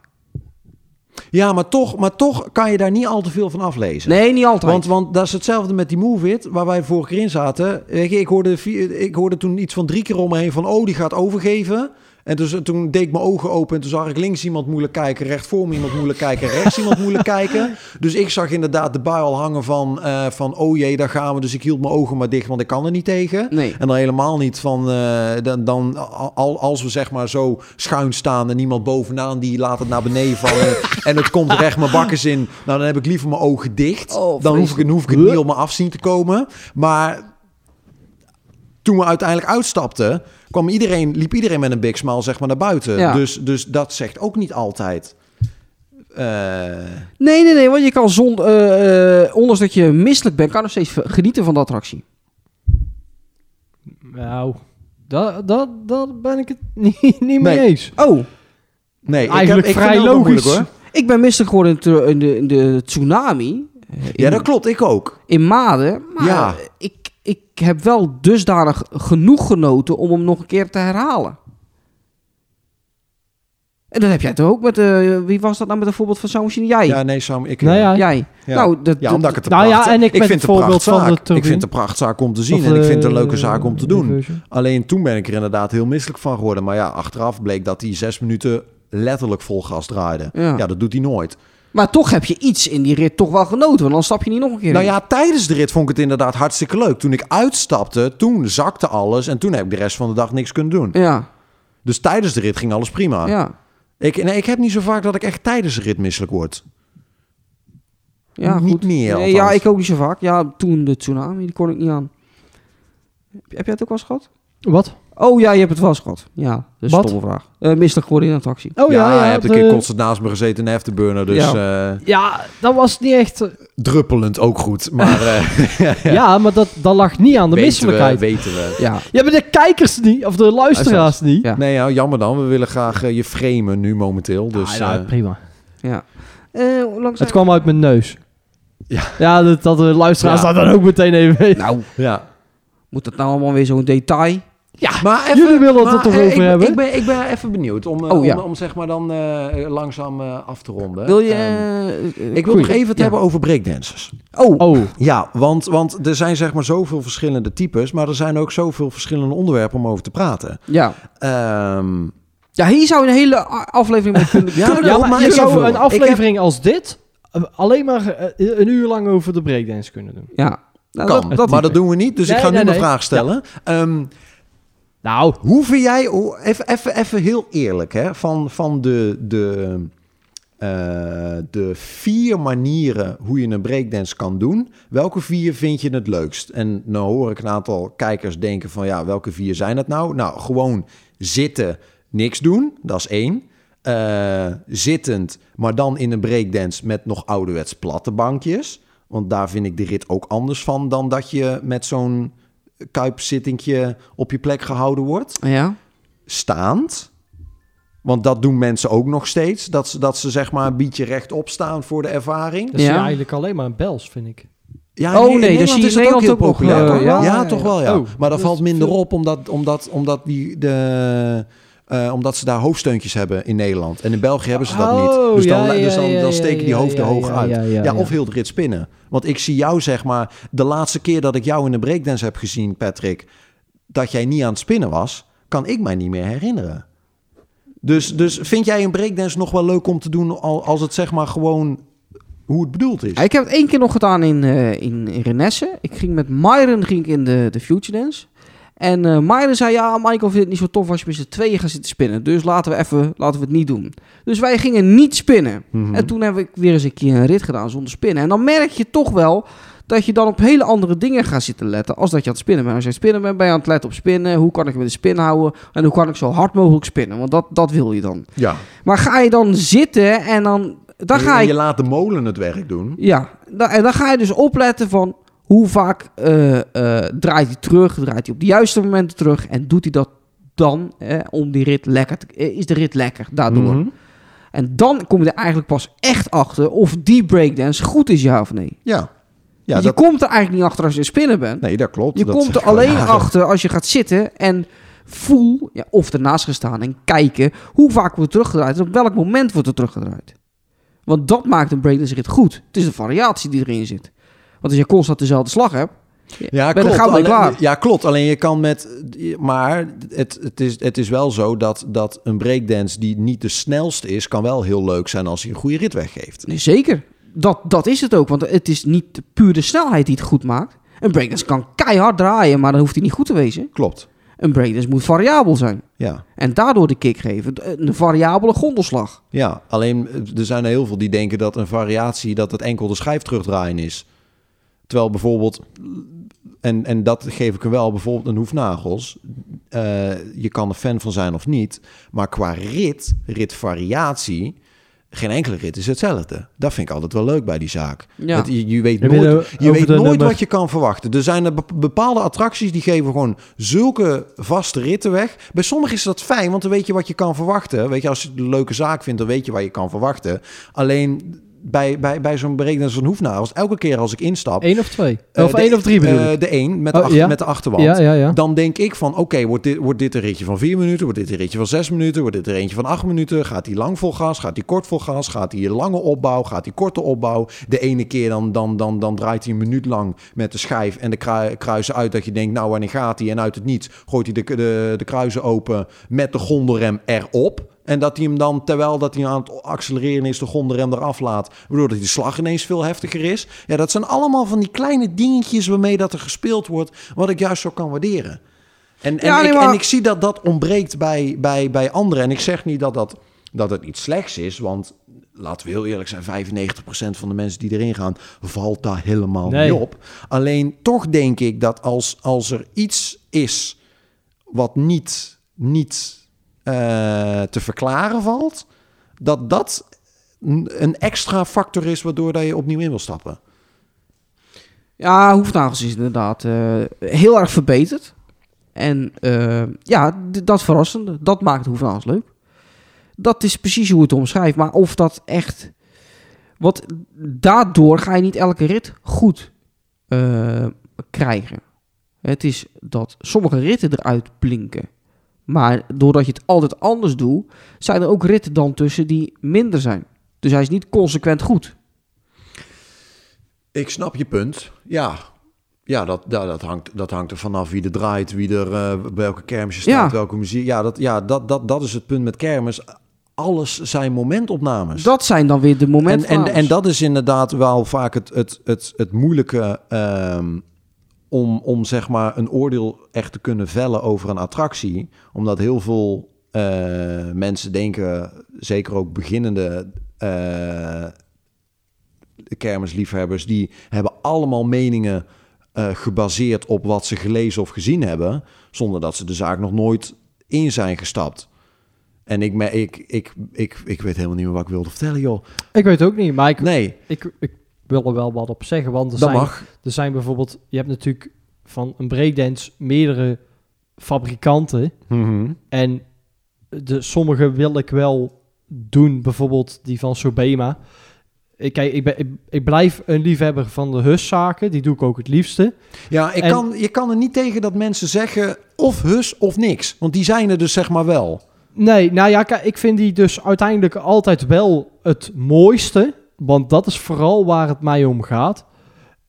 Ja, maar toch, maar toch kan je daar niet al te veel van aflezen. Nee, niet altijd. Want, want dat is hetzelfde met die Move It, waar wij vorige keer in zaten. Ik, hoorde, ik hoorde toen iets van drie keer om me heen van... oh, die gaat overgeven. En dus, toen deed ik mijn ogen open en toen zag ik links iemand moeilijk kijken... recht voor me iemand moeilijk kijken, rechts iemand moeilijk <laughs> kijken. Dus ik zag inderdaad de bui al hangen van, eh, van... oh jee, daar gaan we. Dus ik hield mijn ogen maar dicht, want ik kan er niet tegen. Nee. En dan helemaal niet van... eh, dan, dan, al, als we zeg maar zo schuin staan en iemand bovenaan... die laat het naar beneden vallen <laughs> en het komt recht mijn bakkes in... nou, dan heb ik liever mijn ogen dicht. Oh, dan, hoef ik, dan hoef ik het niet op me af zien te komen. Maar toen we uiteindelijk uitstapten... Kwam iedereen, liep iedereen met een big smile zeg maar naar buiten. Ja. Dus, dus dat zegt ook niet altijd... eh, Nee, nee, nee, want je kan zonder, eh, eh, ondanks dat je misselijk bent, kan je nog steeds genieten van de attractie. nou, dat, dat, dat ben ik het <laughs> niet, niet mee Nee. eens. Oh, nee, ik Eigenlijk heb, ik vrij ook wel logisch. moeilijk, hoor. ik ben misselijk geworden in, de- in de, in de tsunami. in, Ja, dat klopt. Ik ook. in Maden. Maar Ja. ik, ik heb wel dusdanig genoeg genoten om hem nog een keer te herhalen. En dat heb jij toch ook met... eh, wie was dat nou met een voorbeeld van zo'n machine? Jij. Ja, nee, Sam, ik... Nou ja, Jij. Ja. Nou, dat, Ja, omdat ik het Nou ja, en ik met vind het voorbeeld van prachtzaak. de. Ik vind het een prachtzaak om te zien Of, en ik vind het een leuke zaak om te doen. Alleen toen ben ik er inderdaad heel misselijk van geworden. Maar ja, achteraf bleek dat hij zes minuten letterlijk vol gas draaide. Ja. Ja, dat doet hij nooit. Maar toch heb je iets in die rit toch wel genoten. Want dan stap je niet nog een keer Nou in. ja, tijdens de rit vond ik het inderdaad hartstikke leuk. Toen ik uitstapte, toen zakte alles en toen heb ik de rest van de dag niks kunnen doen. Ja, Dus tijdens de rit ging alles prima. ja. Ik, nee, ik heb niet zo vaak dat ik echt tijdens de rit misselijk word. Ja, Niet goed. meer, Nee, ja, ik ook niet zo vaak. Ja, toen de tsunami, die kon ik niet aan. Heb, heb jij het ook wel eens gehad? Wat? Oh ja, je hebt het wel eens gehad. Ja, dat is een Wat? stomme vraag. Eh misselijk geworden in een taxi. Oh ja, ja, ja. je hebt een de- keer constant naast me gezeten in de afterburner. Dus eh, Ja, dat was niet echt... eh, druppelend ook goed. Maar eh, <laughs> <laughs> ja. maar dat, dat lag niet aan de weten, we, misselijkheid. weten we. Ja, Ja, maar de kijkers niet, of de luisteraars niet. Ja. Nee, ja, jammer dan. We willen graag eh, je framen nu momenteel. Dus Ah, ja, eh, prima. ja. Eh, hoe lang Het kwam uit mijn neus. Ja. Ja, dat, dat de luisteraars Ja. dat dan ook meteen even weten. Nou, ja. moet het nou allemaal weer zo'n detail? Ja, Maar jullie willen het er toch over ik, hebben? Ik ben, ik ben even benieuwd om, eh, Oh, ja. om, om zeg maar dan eh, langzaam eh, af te ronden. Wil je... Ehm, eh, eh, ik wil nog even het Ja. hebben over breakdancers. Oh, Oh, Ja, want, want er zijn zeg maar zoveel verschillende types, maar er zijn ook zoveel verschillende onderwerpen om over te praten. ja. Ehm, Ja, hier zou een hele aflevering mee kunnen... <laughs> Ja, ja, maar je zou een heb- aflevering als dit alleen maar een uur lang over de breakdance kunnen doen. Ja. Nou, kan, dat, dat maar dat doen we niet, dus ik Nee, ga nu nee, nee. vraag stellen. Ehm, Nou, Hoe vind jij, even, even, even heel eerlijk, hè, van, van de, de, eh, de vier manieren hoe je een breakdance kan doen, welke vier vind je het leukst? En nou hoor ik een aantal kijkers denken van, ja, welke vier zijn het nou? Nou, gewoon zitten, niks doen, dat is één. Eh, zittend, maar dan in een breakdance met nog ouderwets platte bankjes. Want daar vind ik de rit ook anders van dan dat je met zo'n kuipzittingje op je plek gehouden wordt. Ja. Staand. Want dat doen mensen ook nog steeds. Dat ze, dat ze zeg maar een beetje rechtop staan voor de ervaring. dat is Ja. eigenlijk alleen maar een bels, vind ik. Ja, Oh, in nee, Nederland dat zie je is ook Nederland ook nog, populair. eh, toch? ja, ja, ja, toch wel, ja. Oh, maar dat valt minder veel- op, omdat, omdat, omdat, die de, eh, omdat ze daar hoofdsteuntjes hebben in Nederland. En in België hebben ze dat Oh, niet. Dus dan, ja, ja, dus dan, dan steken die hoofden hoog uit. ja, of heel de rit spinnen. Want ik zie jou, zeg maar... De laatste keer dat ik jou in de breakdance heb gezien, Patrick... dat jij niet aan het spinnen was... kan ik mij niet meer herinneren. Dus, dus vind jij een breakdance nog wel leuk om te doen... al- als het zeg maar gewoon hoe het bedoeld is? Ik heb het één keer nog gedaan in, eh in, in Renesse. Ik ging met Myron ging ik in de, de Future Dance. En Myron zei, ja, Michael vindt het niet zo tof als je met z'n tweeën gaat zitten spinnen. Dus laten we, even, laten we het niet doen. Dus wij gingen niet spinnen. Mhm. En toen heb ik weer eens een keer een rit gedaan zonder spinnen. En dan merk je toch wel dat je dan op hele andere dingen gaat zitten letten als dat je aan het spinnen bent. Als je aan het spinnen bent, ben je aan het letten op spinnen. Hoe kan ik met de spin houden? En hoe kan ik zo hard mogelijk spinnen? Want dat, dat wil je dan. Ja. Maar ga je dan zitten en dan... Dan En ga je, je laat de molen het werk doen. ja, en dan ga je dus opletten van hoe vaak eh, eh, draait hij terug, draait hij op de juiste momenten terug en doet hij dat dan eh, om die rit lekker te, eh, is de rit lekker daardoor. Mhm. En dan kom je er eigenlijk pas echt achter of die breakdance goed is ja of nee. Ja. Ja, dat, je komt er eigenlijk niet achter als je spinnen bent. nee, dat klopt. je Dat komt er alleen achter als je gaat zitten en voel ja, of ernaast gaan staan en kijken hoe vaak wordt er teruggedraaid en op welk moment wordt er teruggedraaid. Want dat maakt een breakdance rit goed. Het is de variatie die erin zit. Want als je constant dezelfde slag hebt, Ja, ben klopt. Alleen- klaar. Ja, klopt. Alleen je kan met... Maar het, het, is, het is wel zo dat, dat een breakdance die niet de snelste is... kan wel heel leuk zijn als hij een goede rit weggeeft. nee, zeker. Dat, dat is het ook. Want het is niet puur de snelheid die het goed maakt. Een breakdance kan keihard draaien, maar dan hoeft hij niet goed te wezen. Klopt. Een breakdance moet variabel zijn. Ja. En daardoor de kick geven. Een variabele gondelslag. Ja, alleen eh, er zijn er heel veel die denken dat een variatie... dat het enkel de schijf terugdraaien is. Terwijl bijvoorbeeld... En, en dat geef ik hem wel, bijvoorbeeld een hoefnagels. eh, je kan er fan van zijn of niet. Maar qua rit, ritvariatie... geen enkele rit is hetzelfde. Dat vind ik altijd wel leuk bij die zaak. Ja. Dat je, je weet nooit, nou je weet nooit nummer- wat je kan verwachten. Er zijn er be- bepaalde attracties die geven gewoon zulke vaste ritten weg. Bij sommigen is dat fijn, want dan weet je wat je kan verwachten. Weet je, als je het een leuke zaak vindt, dan weet je wat je kan verwachten. Alleen bij, bij, bij zo'n berekening een hoefnagels, elke keer als ik instap... Eén of twee? eh, of de- één of drie bedoel eh, ik? De één, met, de Oh, achter- ja? met de achterwand. Ja, ja, ja. Dan denk ik van, oké, wordt, dit, wordt dit een ritje van vier minuten? Wordt dit een ritje van zes minuten? Wordt dit er eentje van acht minuten? Gaat hij lang vol gas? Gaat hij kort vol gas? Gaat hij een lange opbouw? Gaat hij korte opbouw? De ene keer dan, dan, dan, dan draait hij een minuut lang met de schijf en de krui- kruisen uit. Dat je denkt, nou wanneer gaat hij? En uit het niets gooit hij de, de, de kruisen open met de gondelrem erop. En dat hij hem dan, terwijl dat hij aan het accelereren is, de gondelrem eraf laat. Waardoor dat die slag ineens veel heftiger is. Ja, dat zijn allemaal van die kleine dingetjes waarmee dat er gespeeld wordt. Wat ik juist zo kan waarderen. En, en, Ja, nee, ik, maar- en ik zie dat dat ontbreekt bij, bij, bij anderen. En ik zeg niet dat, dat, dat het iets slechts is. Want laten we heel eerlijk zijn, 95% van de mensen die erin gaan, valt daar helemaal Nee. niet op. Alleen toch denk ik dat als, als er iets is wat niet, niet eh, te verklaren valt, dat dat een extra factor is waardoor dat je opnieuw in wil stappen. Ja, hoefnagels is inderdaad eh, heel erg verbeterd. En eh, ja, dat verrassende, dat maakt hoefnagels leuk. Dat is precies hoe het omschrijft. Maar of dat echt... Want daardoor ga je niet elke rit goed krijgen. Het is dat sommige ritten eruit blinken. Maar doordat je het altijd anders doet, zijn er ook ritten dan tussen die minder zijn. Dus hij is niet consequent goed. Ik snap je punt. Ja, ja dat, ja, dat, hangt, dat hangt er vanaf wie er draait, wie er eh, welke kermis je staat, Ja. welke muziek. Ja, dat, ja dat, dat, dat is het punt met kermis. Alles zijn momentopnames. Dat zijn dan weer de en, momenten. en, en dat is inderdaad wel vaak het, het, het, het moeilijke ehm, om, om zeg maar een oordeel echt te kunnen vellen over een attractie. Omdat heel veel eh, mensen denken, zeker ook beginnende eh, kermisliefhebbers, die hebben allemaal meningen eh, gebaseerd op wat ze gelezen of gezien hebben, zonder dat ze de zaak nog nooit in zijn gestapt. En ik, ik, ik, ik, ik weet helemaal niet meer wat ik wilde vertellen, joh. Ik weet ook niet, maar ik, Nee, ik, ik wil er wel wat op zeggen. Want er dat zijn, mag. er zijn bijvoorbeeld... Je hebt natuurlijk van een breakdance meerdere fabrikanten. Mhm. En de, sommige wil ik wel doen. Bijvoorbeeld die van Sobema. Ik, kijk, ik, ben, ik, ik blijf een liefhebber van de huszaken. Die doe ik ook het liefste. Ja, ik En- kan, je kan er niet tegen dat mensen zeggen of hus of niks. Want die zijn er dus zeg maar wel. Nee, nou ja, ik vind die dus uiteindelijk altijd wel het mooiste. Want dat is vooral waar het mij om gaat.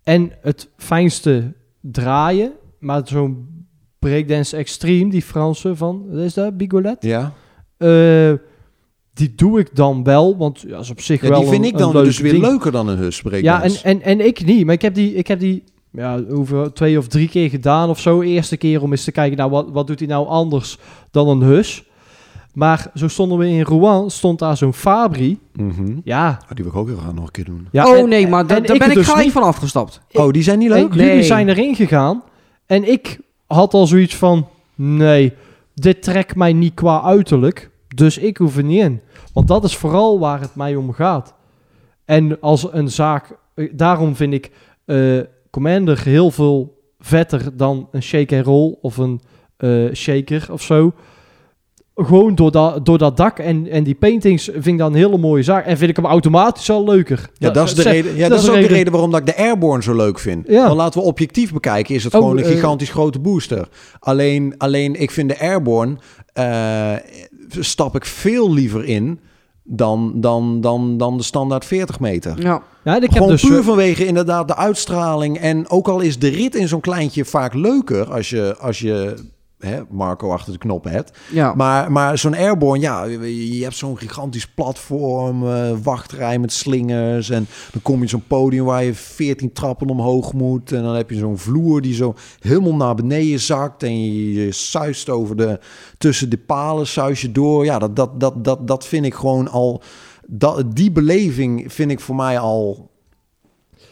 En het fijnste draaien. Maar zo'n breakdance extreme, die Franse van, wat is dat, Bigolet? Ja, Eh, die doe ik dan wel, want ja, is op zich ja wel die vind een- ik dan dus weer leuker dan een hus. Ja, en, en, en ik niet. Maar ik heb die, ik heb die ja, over twee of drie keer gedaan of zo. Eerste keer om eens te kijken, nou, wat, wat doet hij nou anders dan een hus? Maar zo stonden we in Rouen, stond daar zo'n Fabri. Mhm. Ja. Oh, die wil ik ook heel graag nog een keer doen. ja oh en- nee, maar daar ben ik dus gelijk niet. van afgestapt. Oh, die zijn niet leuk? Nee. jullie zijn erin gegaan. En ik had al zoiets van, nee, dit trekt mij niet qua uiterlijk. Dus ik hoef er niet in. Want dat is vooral waar het mij om gaat. En als een zaak, eh, daarom vind ik eh, Commander heel veel vetter dan een shake and roll of een eh, shaker of zo. Gewoon door dat, door dat dak en, en die paintings vind ik dan een hele mooie zaak. En vind ik hem automatisch al leuker. Ja, dat is, de zeg- reden, ja, dat is de ook de reden waarom dat ik de Airborne zo leuk vind. Ja. Want laten we objectief bekijken, is het Oh, gewoon een eh, gigantisch grote booster. Alleen, alleen ik vind de Airborne, eh, stap ik veel liever in dan, dan, dan, dan de standaard 40 meter. Ja. Ja, ik Gewoon heb dus... puur eh, vanwege inderdaad de uitstraling. En ook al is de rit in zo'n kleintje vaak leuker als je, als je hè, Marco achter de knoppen hebt. ja. Maar, maar zo'n airborne, ja, je hebt zo'n gigantisch platform, eh, wachtrij met slingers. En dan kom je zo'n podium waar je 14 trappen omhoog moet. En dan heb je zo'n vloer die zo helemaal naar beneden zakt. En je, je suist over de, tussen de palen, suis je door. Ja, dat, dat, dat, dat, dat vind ik gewoon al, dat, die beleving vind ik voor mij al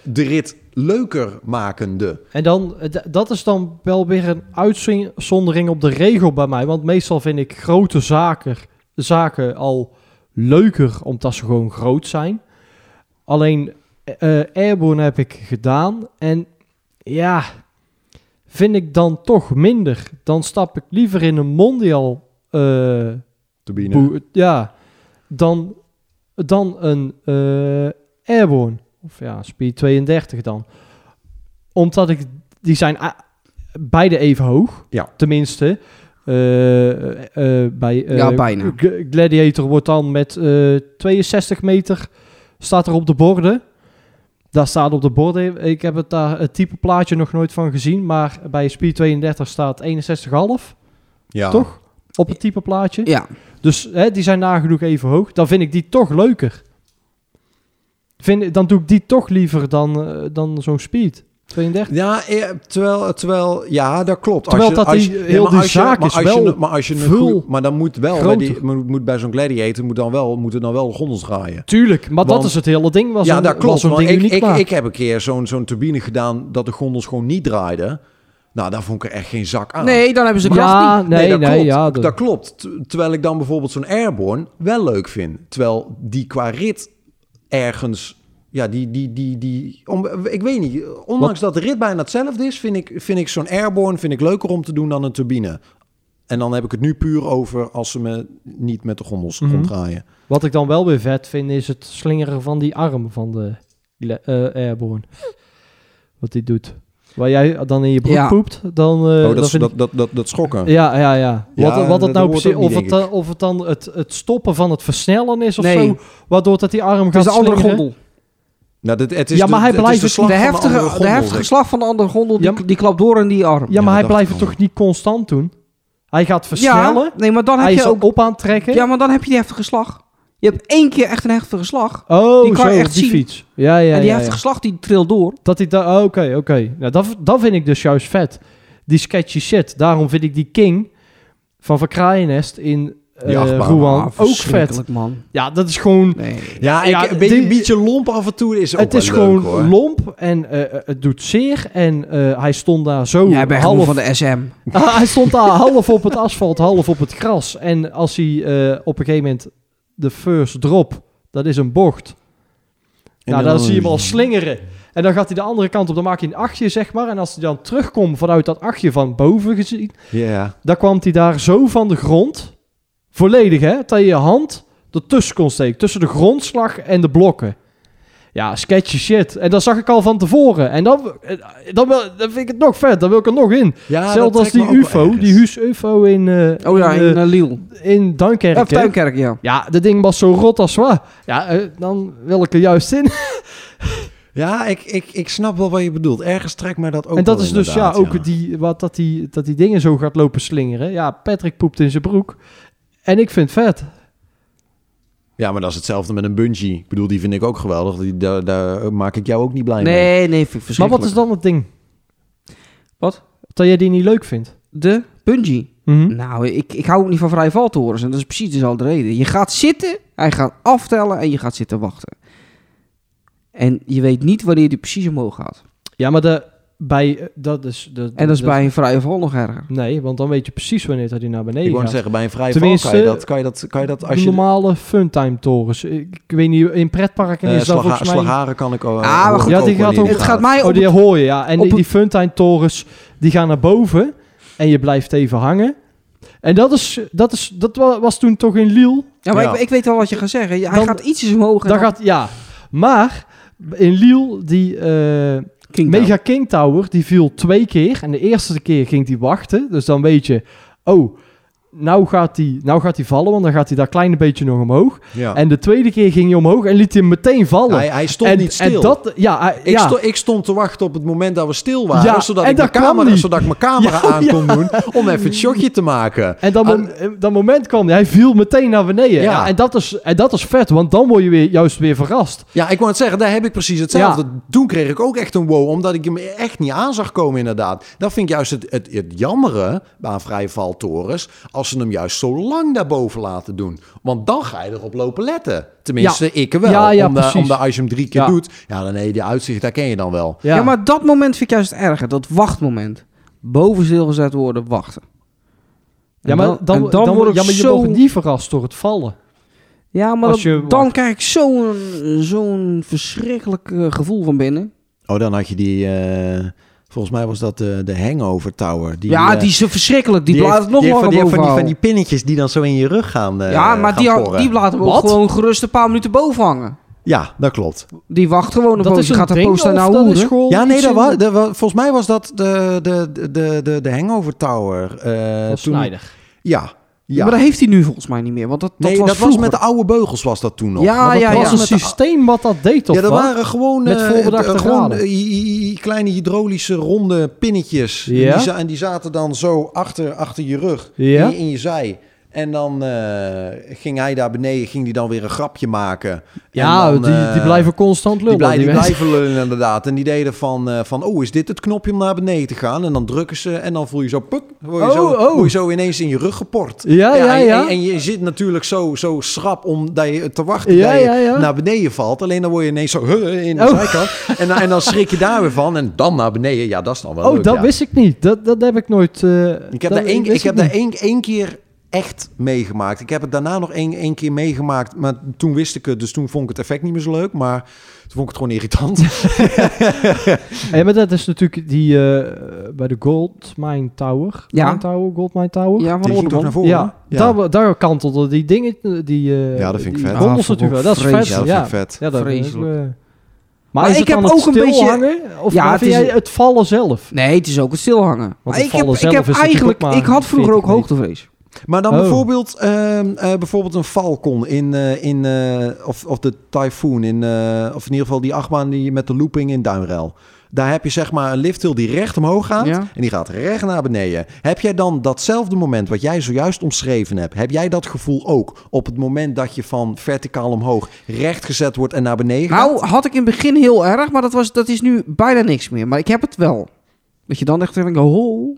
de rit leuker makende. En dan, eh, dat is dan wel weer een uitzondering op de regel bij mij. Want meestal vind ik grote zaken, zaken al leuker omdat ze gewoon groot zijn. Alleen Airborne heb ik gedaan en ja, vind ik dan toch minder. Dan stap ik liever in een mondial Turbine. boe- ja, dan, dan een eh, Airborne. Of ja, Speed 32 dan. Omdat ik, die zijn beide even hoog. Ja. Tenminste. Eh, eh, bij eh, Ja, bijna. Gladiator wordt dan met eh 62 meter staat er op de borden. Daar staat op de borden. Ik heb het daar het type plaatje nog nooit van gezien. Maar bij Speed 32 staat 61,5. Ja. Toch? Op het type plaatje. ja. Dus hè, die zijn nagenoeg even hoog. Dan vind ik die toch leuker. Vind, dan doe ik die toch liever dan, eh, dan zo'n Speed 32. Ja, eh, terwijl, terwijl, ja, dat klopt. Terwijl als je, dat als je- heel maar die je- zaak maar is je- wel maar als je een veel goed- maar dan moet wel bij die, moet, moet bij zo'n gladiator moet dan wel, moeten dan wel gondels draaien. Tuurlijk, maar Want- dat is het hele ding. Was ja, een, dat was klopt. ding ik, ik, ik heb een keer zo'n zo'n turbine gedaan dat de gondels gewoon niet draaiden. Nou, daar vond ik er echt geen zak aan. Nee, dan hebben ze kracht ja, niet. nee, dat nee, klopt. ja. dat, klopt. Terwijl ik dan bijvoorbeeld zo'n Airborne wel leuk vind. Terwijl die qua rit ergens... Ja, die... die, die, die om, ik weet niet. Ondanks dat de rit bijna hetzelfde is... vind ik, vind ik zo'n Airborne vind ik leuker om te doen dan een turbine. En dan heb ik het nu puur over als ze me niet met de gondels Mhm. ronddraaien. Wat ik dan wel weer vet vind, is het slingeren van die arm van de eh, Airborne. Wat die doet. Waar jij dan in je broek Ja. poept, dan, oh, dan dat, vind dat, ik... dat, dat, dat schokken. Ja, ja, ja. Ja, wat, wat het dat nou precies, niet, of, het, of het dan het, het stoppen van het versnellen is of Nee. zo, waardoor dat die arm Het gaat is de andere gondel. Nou, dit- het is Ja, de- maar hij het is blijft de het slag De heftige, de gondel, heftige slag van de andere gondel, die, Ja, die klapt door in die arm. Ja, maar Ja, hij blijft het toch niet constant doen? Hij gaat versnellen, Ja, nee, maar dan heb hij je ook... op aan het trekken. Ja, maar dan heb je die heftige slag. Je hebt één keer echt een heftige slag. oh, die kan zo, je echt die zien. fiets. Ja, ja, en die ja, heftige ja. slag die trilt door. Dat hij daar... oh, Oké, oké. Nou, dat, dat vind ik dus juist vet. Die sketchy shit. Daarom vind ik die King van Verkraaiennest in eh achtbaan. Rouen Ah, ook vet. man. Ja, dat is gewoon... Nee. Ja, ik, Ja, een beetje, die- beetje lomp af en toe is ook Het is leuk, gewoon hoor. lomp en eh, het doet zeer. En eh, hij stond daar zo Jij bent gewoon half... van de SM. <laughs> Hij stond daar half op het asfalt, half op het gras. En als hij eh, op een gegeven moment de first drop, dat is een bocht. En nou, dan- dan zie je hem al slingeren. En dan gaat hij de andere kant op, dan maak je een achtje, zeg maar. En als hij dan terugkomt vanuit dat achtje van boven gezien, Ja. dan kwam hij daar zo van de grond, volledig hè, dat je je hand ertussen kon steken. Tussen de grondslag en de blokken. Ja, sketchy shit. En dat zag ik al van tevoren. En dan, eh, dan, wil, dan vind ik het nog vet. Dan wil ik er nog in. ja Hetzelfde als die UFO, die Huus UFO in, eh, Oh ja, in, in eh, uh, Liel. in Duinkerk. Ja, of hè? Tuinkerk, ja. Ja, dat ding was zo rot als wat. Ja, dan wil ik er juist in. <laughs> Ja, ik, ik, ik snap wel wat je bedoelt. Ergens trekt mij dat ook en dat wel is dus ja, ook Die, wat, dat, die, dat die dingen zo gaat lopen slingeren. Ja, Patrick poept in zijn broek. En ik vind het vet. Ja, maar dat is hetzelfde met een bungee. Ik bedoel, die vind ik ook geweldig. Die, daar, daar maak ik jou ook niet blij mee. Nee, nee, vind ik Maar verschrikkelijk. wat is dan het ding? Wat? Dat jij die niet leuk vindt? De bungee. Mhm. Nou, ik, ik hou ook niet van vrije valtorens. En dat is precies dezelfde reden. Je gaat zitten, hij gaat aftellen en je gaat zitten wachten. En je weet niet wanneer die precies omhoog gaat. Ja, maar de, bij... eh, Dat is, de, En dat is bij een vrije val nog erger. Nee, want dan weet je precies wanneer dat hij naar Ik beneden wou gaat. zeggen, bij een vrije Tenminste, val kan je dat, kan je dat, kan je dat als je... normale funtime torens. Ik, ik weet niet, in pretparken eh, is dat volgens mij... Slagharen kan ik ook. Ah, maar goed. ik Ja, die gaat ook- Het gaat mij Oh, op die het- hoor je, ja. En die, die Funtime torens, die gaan naar boven. En je blijft even hangen. En dat, is, dat, is, dat wa- was toen toch in Lille. Ja, maar Ja. Ik, ik weet wel wat je gaat zeggen. Hij Dan- gaat ietsjes omhoog. dan- gaat, ja. Maar in Lille, die eh, King Mega King Tower, die viel twee keer. En de eerste keer ging die wachten. Dus dan weet je, oh, nou gaat die, nou gaat die vallen. Want dan gaat hij daar klein beetje nog omhoog. Ja. En de tweede keer ging hij omhoog en liet hij hem meteen vallen. hij, hij stond en, niet stil. En dat, ja, hij- ik, ja. sto- ik stond te wachten op het moment dat we stil waren. Ja, zodat, ik mijn camera, zodat ik mijn camera <laughs> aan kon doen om even het shotje te maken. En dat, eh, dat moment kwam, hij viel meteen naar beneden. Ja. Ja. en, dat is, en dat is vet, want dan word je weer, juist weer verrast. Ja, ik wou het zeggen, daar heb ik precies hetzelfde. Toen kreeg ik ook echt een wow, omdat ik hem echt niet aan zag komen inderdaad. Dat vind ik juist het, het, het jammere aan vrijvaltorens, als ze hem juist zo lang daarboven laten doen. Want dan ga je erop lopen letten. Tenminste, ik wel. Ja, ja, omdat, precies. omdat als je hem drie keer Ja. doet, ja, dan nee, die uitzicht, daar ken je dan wel. Ja, Ja. maar dat moment vind ik juist erger. Dat wachtmoment. Boven stilgezet worden, wachten. En ja, maar dan, dan, word ik ja, maar je zo... wordt niet verrast door het vallen. Ja, maar als dat- je dan krijg ik zo'n zo'n verschrikkelijk eh, gevoel van binnen. Oh, dan had je die, eh, volgens mij was dat de, de Hangover Tower. Die, ja, eh, die is verschrikkelijk. Die, nog die heeft langer van, die, boven van, die, van die pinnetjes die dan zo in je rug gaan eh, Ja, maar gaan die, porren. die laten we ook Wat? gewoon gerust een paar minuten boven hangen. Ja, dat klopt. Die wacht gewoon op Dat is gaat er ding, posten of naar dat is hoeren. gewoon Ja, nee, dat was, dat was, volgens mij was dat de, de, de, de, de, de Hangover Tower. eh, toen, Snyder. Ja, ja. Maar dat heeft hij nu volgens mij niet meer. Want dat, dat nee, was dat was vroeger. met de oude beugels was dat toen nog. Ja, Maar dat ja, was ja. een systeem wat dat deed, of ja, dat wat? waren gewoon, Met eh, voorbedachte eh, gewoon eh, kleine hydraulische ronde pinnetjes. Ja. En, die, en die zaten dan zo achter, achter je rug, Ja. in, je- in je zij. En dan eh, ging hij daar beneden, ging hij dan weer een grapje maken. Ja, dan, die, die eh, blijven constant lullen. Die, blij- die blijven lullen inderdaad. En die deden van, eh, van, oh, is dit het knopje om naar beneden te gaan? En dan drukken ze en dan voel je zo, puk, word je, Oh, zo, oh. word je zo ineens in je rug geport. Ja, ja, en, ja. En, en je zit natuurlijk zo, zo schrap omdat je te wachten Ja, dat je ja, naar beneden valt. Alleen dan word je ineens zo huh, in de Oh. zijkant. En, dan- en dan schrik je daar weer van. En dan naar beneden. Ja, dat is dan wel Oh, leuk, dat wist ik niet. Dat, dat heb ik nooit... Ik heb dat daar één, ik heb daar één, één keer echt meegemaakt. Ik heb het daarna nog één, één keer meegemaakt. Maar toen wist ik het. Dus toen vond ik het effect niet meer zo leuk. Maar toen vond ik het gewoon irritant. <laughs> Ja, maar dat is natuurlijk die eh, bij de Gold Mine Tower. Ja. Mine Tower, Gold Mine Tower. Ja, van Die naar voren? Ja, Daar, daar kantelden die dingen, die, eh Ja, dat vind ik vet. Ah, natuurlijk. Dat is vet. Ja, dat Ja, vind ik vet. Ja, dat is eh, Maar, ik het heb het ook een beetje- stilhangen? Of Ja, ja, het vind is- jij het vallen zelf? Nee, het is ook het stilhangen. Maar het ik vallen heb, ik zelf heb eigenlijk... ook maar Ik had vroeger ook 40 meter. hoogtevrees. Maar dan Oh. bijvoorbeeld, ehm, eh, bijvoorbeeld een Falcon in, eh, in eh, of, of de Typhoon in, of in ieder geval die achtbaan die met de looping in Duinrel. Daar heb je zeg maar een lifthill die recht omhoog gaat Ja. en die gaat recht naar beneden. Heb jij dan datzelfde moment wat jij zojuist omschreven hebt, heb jij dat gevoel ook op het moment dat je van verticaal omhoog recht gezet wordt en naar beneden gaat? Nou, had ik in het begin heel erg, maar dat, was, dat is nu bijna niks meer. Maar ik heb het wel. Dat je dan echt denkt, oh...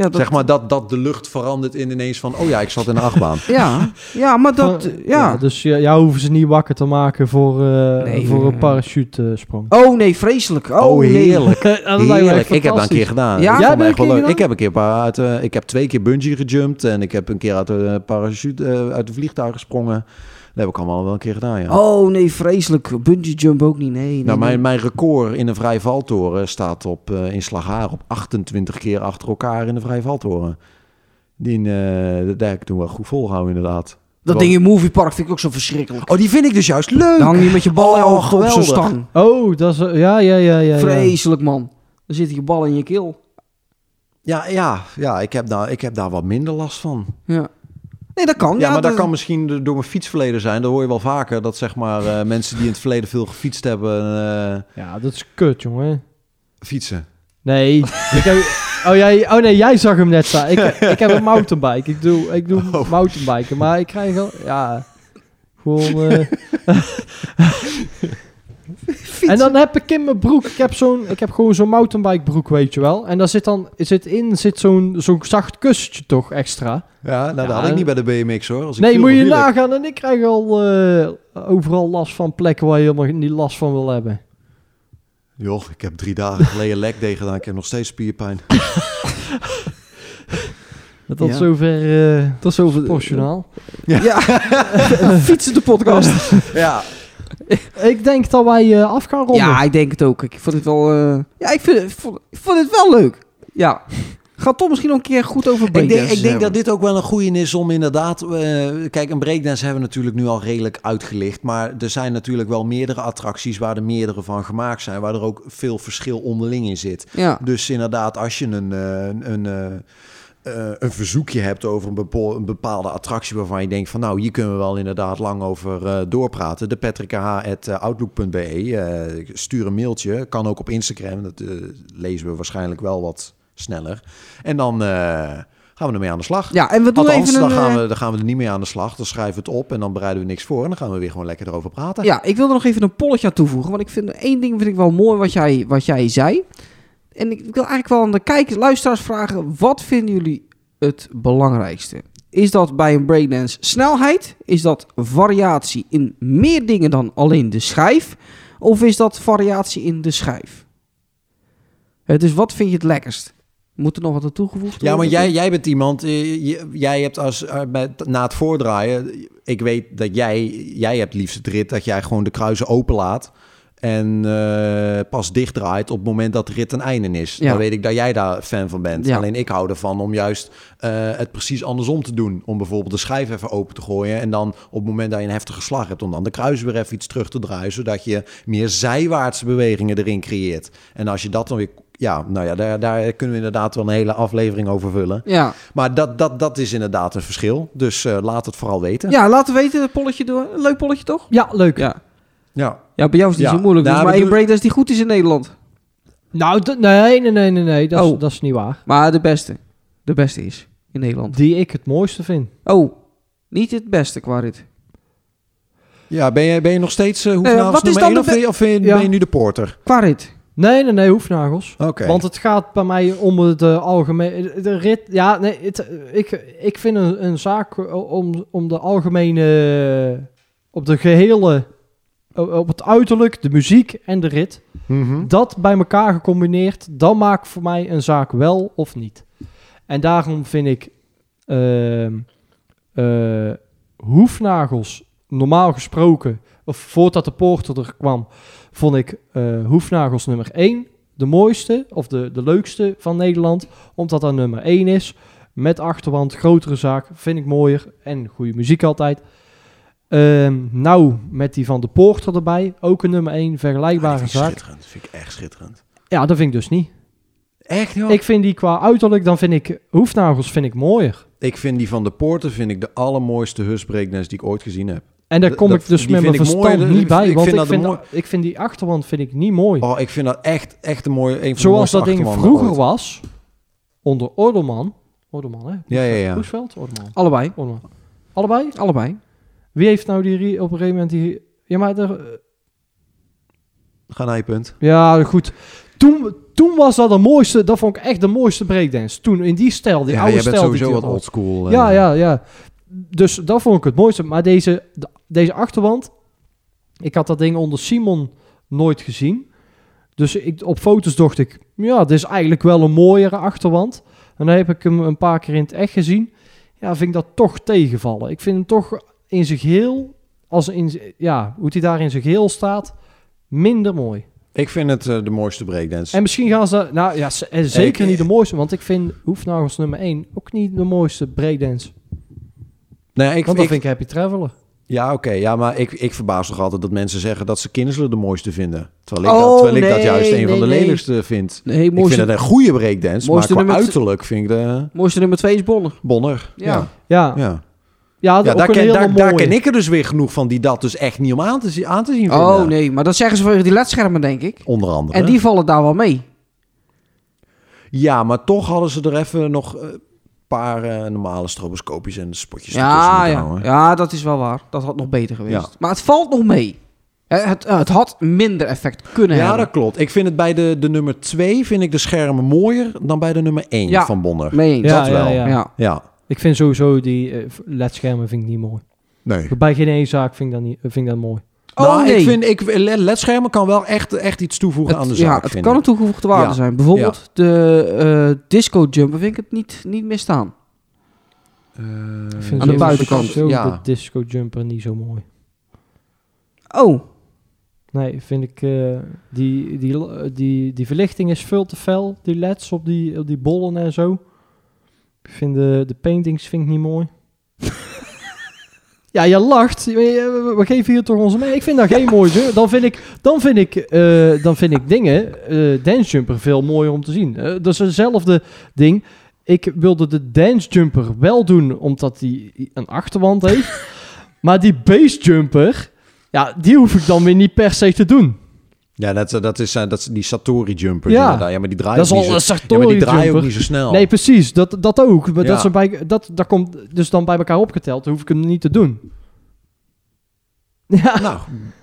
Ja, dat, Zeg maar dat, dat de lucht verandert in ineens van, oh ja, ik zat in een achtbaan. <laughs> Ja, ja maar dat... Ja. dus ja, jou hoeven ze niet wakker te maken voor, eh, Nee, voor een parachutesprong. Oh nee, vreselijk. Oh, Oh, nee. heerlijk. <laughs> Heerlijk. Ik heb dat een keer gedaan. Ja? Ja, Ja, leuk. Ik heb een keer paar uit, eh, ik heb twee keer bungee gejumpt en ik heb een keer uit de parachute eh, uit de vliegtuig gesprongen. Dat heb ik allemaal wel een keer gedaan, ja. Oh nee, vreselijk. Bungee jump ook niet. Nee, nee, nou, nee. mijn, mijn record in een vrije valtoren staat op, eh, in Slaghaar op 28 keer achter elkaar in de vrije valtoren. Die, eh dat heb ik toen wel goed volgehouden, inderdaad. Dat ding in Moviepark vind ik ook zo verschrikkelijk. Oh, die vind ik dus juist leuk. Dan hang je met je bal Oh, op zo'n geweldig. stang. Oh, dat is... Ja, ja, ja, ja. ja. Vreselijk, man. Dan zit je bal in je keel. Ja, ja, ja ik, heb daar, ik heb daar wat minder last van. Ja. Nee, dat kan. Ja, maar dat dat- kan misschien door mijn fietsverleden zijn. Dat hoor je wel vaker. Dat zeg maar eh, mensen die in het verleden veel gefietst hebben, eh, Ja, dat is kut, jongen. fietsen. Nee. ik heb, oh, jij, oh nee, jij zag hem net staan. Ik, ik heb een mountainbike. Ik doe, ik doe Oh. mountainbiken. Maar ik krijg al... Ja... Gewoon... eh, <laughs> en dan heb ik in mijn broek... Ik heb, zo'n, ik heb gewoon zo'n mountainbike broek, weet je wel. En daar zit dan... Zit in zit zo'n, zo'n zacht kussentje toch extra. Ja, nou, dat Ja, had ik en- niet bij de BMX hoor. Als ik Nee, moet je nagaan. En ik krijg al eh, overal last van plekken waar je helemaal niet last van wil hebben. Joh, ik heb drie dagen geleden <laughs> day gedaan. Ik heb nog steeds spierpijn. <laughs> Tot Ja. zover eh Dat is over... proportionaal. Ja. <laughs> Fietsen de podcast. ja. Ik denk dat wij eh, af gaan ronden. Ja, ik denk het ook. Ik vond het wel... eh, Ja, ik, vind, ik, vond, ik vond het wel leuk. Ja. Ga toch misschien nog een keer goed over Ik denk, ik denk dat dit ook wel een goeie is om inderdaad... eh, kijk, een breakdance hebben we natuurlijk nu al redelijk uitgelicht. Maar er zijn natuurlijk wel meerdere attracties waar er meerdere van gemaakt zijn. Waar er ook veel verschil onderling in zit. Ja. Dus inderdaad, als je een, eh, een, eh, eh, een verzoekje hebt over een, bepo- een bepaalde attractie waarvan je denkt van nou, hier kunnen we wel inderdaad lang over eh, doorpraten. De patricah.outlook.be. eh stuur een mailtje. Kan ook op Instagram. Dat eh, lezen we waarschijnlijk wel wat sneller. En dan eh, gaan we ermee aan de slag. Ja, en we doen Althans, even een... dan, gaan eh, we, dan gaan we er niet mee aan de slag. Dan schrijven we het op en dan bereiden we niks voor. En dan gaan we weer gewoon lekker erover praten. Ja, ik wil er nog even een polletje aan toevoegen. Want ik vind één ding vind ik wel mooi wat jij, wat jij zei. En ik wil eigenlijk wel aan de kijkers, luisteraars vragen: wat vinden jullie het belangrijkste? Is dat bij een breakdance snelheid? Is dat variatie in meer dingen dan alleen de schijf? Of is dat variatie in de schijf? Dus wat vind je het lekkerst? Moet er nog wat aan toegevoegd Ja, maar worden? jij, jij bent iemand, eh, jij hebt als, eh, na het voordraaien, ik weet dat jij, jij hebt liefst het rit dat jij gewoon de kruisen open laat en eh, pas dichtdraait op het moment dat de rit een einde is. Ja. Dan weet ik dat jij daar fan van bent. Ja. Alleen ik hou ervan om juist het precies andersom te doen. Om bijvoorbeeld de schijf even open te gooien en dan op het moment dat je een heftige slag hebt, om dan de kruis weer even iets terug te draaien, zodat je meer zijwaartse bewegingen erin creëert. En als je dat dan weer... Ja, nou ja, daar, daar kunnen we inderdaad wel een hele aflevering over vullen. Ja. Maar dat, dat, dat is inderdaad een verschil. Dus eh, laat het vooral weten. ja, laten we weten, het polletje door. Een leuk polletje toch? Ja, leuk. Ja. Ja. Ja, bij jou is het niet Ja. zo moeilijk. Is Nou, maar we één doen- breakdance die goed is in Nederland. Nou, d- nee, nee, nee, nee, nee. Dat, is, Oh. dat is niet waar. Maar de beste. De beste is in Nederland. Die ik het mooiste vind. Oh, niet het beste qua rit. Ja, ben je, ben je nog steeds uh, Eh, wat is dan of, de ben je- of ben je, Ja. ben je nu de porter? Qua rit. Nee, nee, nee, hoefnagels. Oké. Want het gaat bij mij om de algemene... De rit... Ja, nee, het, ik, ik vind een, een zaak om, om de algemene... Op de gehele... Op het uiterlijk, de muziek en de rit. Mhm. Dat bij elkaar gecombineerd, dan maakt voor mij een zaak wel of niet. En daarom vind ik ehm, eh, hoefnagels, normaal gesproken, of voordat de porter er kwam, vond ik eh, hoefnagels nummer 1 de mooiste of de, de leukste van Nederland. Omdat dat nummer 1 is. Met achterwand, grotere zaak, vind ik mooier. En goede muziek altijd. Ehm, nou, met die van de Poorter erbij. Ook een nummer 1, Ja, vergelijkbare ik zaak. schitterend. Dat vind ik echt schitterend. Ja, dat vind ik dus niet. Echt, joh? Ik vind die qua uiterlijk, dan vind ik hoefnagels vind ik mooier. Ik vind die van de Poorten vind ik de allermooiste Hus breakdance die ik ooit gezien heb. En daar kom dat- ik dus die met mijn vind ik mooi, verstand niet bij. ik want vind ik dat vind, mooi. ik vind die achterwand vind ik niet mooi. Oh, ik vind dat echt, echt een mooie, een van de Zoals dat ding vroeger ooit. was, onder Ordelman. Ordelman, hè? Ja, ja, ja. Roesveld? Ordelman. Allebei. Ordelman. Allebei? Allebei. Wie heeft nou die op een gegeven moment die... Ja, maar er, Ga naar je punt. Ja, goed. Toen, toen was dat de mooiste, dat vond ik echt de mooiste breakdance. Toen, in die stijl, die ja, oude jij bent stijl. die sowieso ik wat had. oldschool. eh. Ja, ja, ja. Dus dat vond ik het mooiste. Maar deze, de- deze achterwand, ik had dat ding onder Simon nooit gezien. Dus ik, op foto's dacht ik, ja, dit is eigenlijk wel een mooiere achterwand. En dan heb ik hem een paar keer in het echt gezien. Ja, vind ik dat toch tegenvallen. Ik vind hem toch in zijn geheel, als in, ja, hoe hij daar in zijn geheel staat, minder mooi. Ik vind het eh, de mooiste breakdance. En misschien gaan ze... Nou ja, en zeker Ik- niet de mooiste. Want ik vind Hoefnagels nummer 1 ook niet de mooiste breakdance. nee, ik, Want dan ik- vind ik Happy Traveler. Ja, oké. ja, maar ik, ik verbaas toch altijd dat mensen zeggen dat ze Kinsley de mooiste vinden. Terwijl ik, Oh, dat, terwijl ik dat nee, juist een van de nee, lelijkste vind. Nee, Ik vind het een goede breakdance, maar qua uiterlijk vind ik de mooiste nummer 2 is Bonner. Bonner. Ja. Ja, Ja, daar, ken, daar, daar ken ik er dus weer genoeg van die dat dus echt niet om aan te, zien- aan te zien vinden. Oh nee, maar dat zeggen ze vanwege die ledschermen, denk ik. Onder andere. En die vallen daar wel mee. Ja, maar toch hadden ze er even nog een paar eh, normale stroboscoopjes en spotjes Ja, ja. houden. ja, dat is wel waar. Dat had nog beter geweest. Ja. Maar het valt nog mee. Eh, Het, het had minder effect kunnen Ja, hebben. dat klopt. Ik vind het bij de, de nummer 2 vind ik de schermen mooier dan bij de nummer 1 Ja. van Bonner. Mee eens. Ja, dat ja, wel. ja. Ja. Ja. Ik vind sowieso die eh, ledschermen vind ik niet mooi. Nee. Bij geen ene zaak vind ik dat, niet, vind ik dat mooi. Oh, nou, nee. ik vind ik, ledschermen kan wel echt, echt iets toevoegen aan de zaak. ja, het kan ik. een toegevoegde waarde Ja. zijn. Bijvoorbeeld de eh, disco jumper vind ik het niet, niet meer staan. Eh, Ik vind Aan de buitenkant, Zo ja. de disco jumper niet zo mooi. Oh, Nee, vind ik... eh, die, die, die, die verlichting is veel te fel. Die leds op die, op die bollen en zo. Ik vind de, de paintings vind ik niet mooi. <laughs> ja, je lacht. We, we- geven hier toch onze mee. Ik vind dat geen mooi. zo. Dan vind ik, dan vind ik, eh, dan vind ik dingen, eh Dance Jumper, veel mooier om te zien. Eh, dat is hetzelfde ding. Ik wilde de Dance Jumper wel doen, omdat die een achterwand heeft. <laughs> maar die Base Jumper, ja, die hoef ik dan weer niet per se te doen. Ja, dat, dat, is, eh, dat is die Satori jumpers Ja. inderdaad. Ja, maar die draaien Dat is ook al niet een zo, ja, maar die draaien ook jumper. niet zo snel. Nee, precies. Dat, dat ook. Maar Ja. dat, ze bij, dat, dat komt dus dan bij elkaar opgeteld. Dan hoef ik hem niet te doen. Ja, Nou,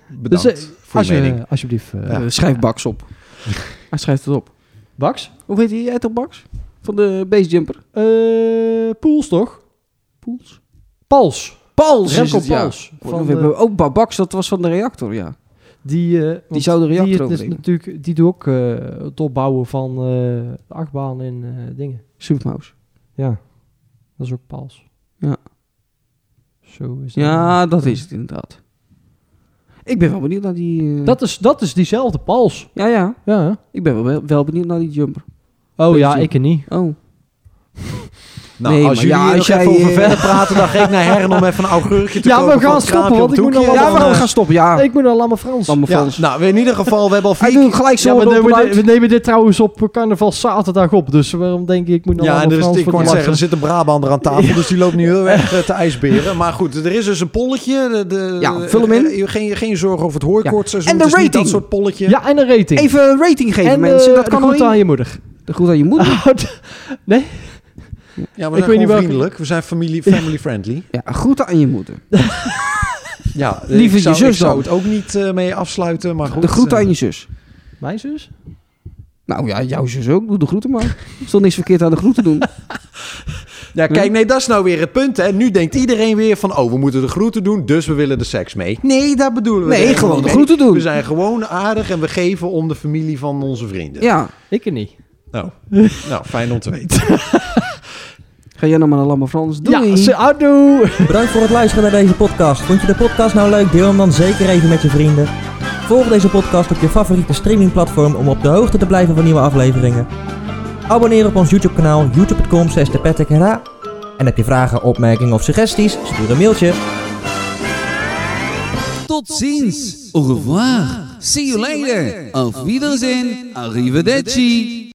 bedankt Dus, eh, voor als je je, mening. alsjeblieft. eh, eh, schrijf Bax op. <laughs> Hij schrijft het op. Bax? Hoe heet hij toch Bax? Van de base jumper. Eh Poels, toch? Poels. Pals. Pals Remco is het, ja. Pals. Van Van we de- hebben ook Ba- Bax, dat was van de reactor, ja. Die, eh, want zou de reactor die, is overnemen. natuurlijk, die doet ook eh, het opbouwen van eh, de achtbaan en dingen. Supermouse. Ja, dat is ook Pals. Ja. Zo is dat. Ja, dat is het inderdaad. Ik ben wel benieuwd naar die... Dat is, dat is diezelfde Pals. Ja, ja. Ja. Ik ben wel, wel benieuwd naar die jumper. Oh ja, ik er niet. Oh. Nou, Nee, als jullie ja, als nog even jij, over eh, verder praten, dan ga ik naar Herren om even een augurkje te Ja, we kopen gaan stoppen, want ik moet nog. Ja, allemaal- we Dan, gaan stoppen, ja. Ik moet naar Lamme Frans. Dan eh, ja, Frans. nou, in ieder geval, we hebben al vier... gelijk zo Ja, we, we, we nemen dit trouwens op carnaval zaterdag op. Dus waarom denk ik, ik moet naar Ja, en Lamme er is, Frans ik net zeggen, er zit een Brabander aan tafel, <laughs> dus die loopt nu heel erg eh, te ijsberen. Maar goed, er is dus een polletje. De, de, Ja, vul hem in. eh, Geen, geen zorgen over het hooikoortseizoen. En de niet dat rating. soort polletje. Ja, en een rating. Even een rating geven, en mensen. eh, dat kan wel aan je moeder. De groet aan je moeder. <laughs> nee? Ja, we Ik zijn weet gewoon niet welke- vriendelijk. We zijn familie, family friendly. Ja, groeten aan je moeder. <laughs> Ja, ik zou, je zus ik zou dan. het ook niet eh, mee afsluiten, maar goed. De groeten eh, aan je zus. Mijn zus? Nou ja, jouw zus ook. Doe de groeten maar. Er is toch niks verkeerd aan de groeten doen. <laughs> Ja, kijk, nee, dat is nou weer het punt, hè. Nu denkt iedereen weer van, oh, we moeten de groeten doen, dus we willen de seks mee. Nee, dat bedoelen we Nee, helemaal gewoon niet de mee. groeten doen. We zijn gewoon aardig en we geven om de familie van onze vrienden. Ja. Ik er niet. Nou, <laughs> nou, fijn om te weten. Ga jij nou maar naar Lamme Frans. Doei. Ja, ze, adoe. Bedankt voor het luisteren naar deze podcast. Vond je de podcast nou leuk? Deel hem dan zeker even met je vrienden. Volg deze podcast op je favoriete streamingplatform om op de hoogte te blijven van nieuwe afleveringen. Abonneer op ons YouTube kanaal youtube.com slash En heb je vragen, opmerkingen of suggesties? Stuur een mailtje. Tot ziens. Au revoir. See you later. Auf Wiedersehen. Arrivederci.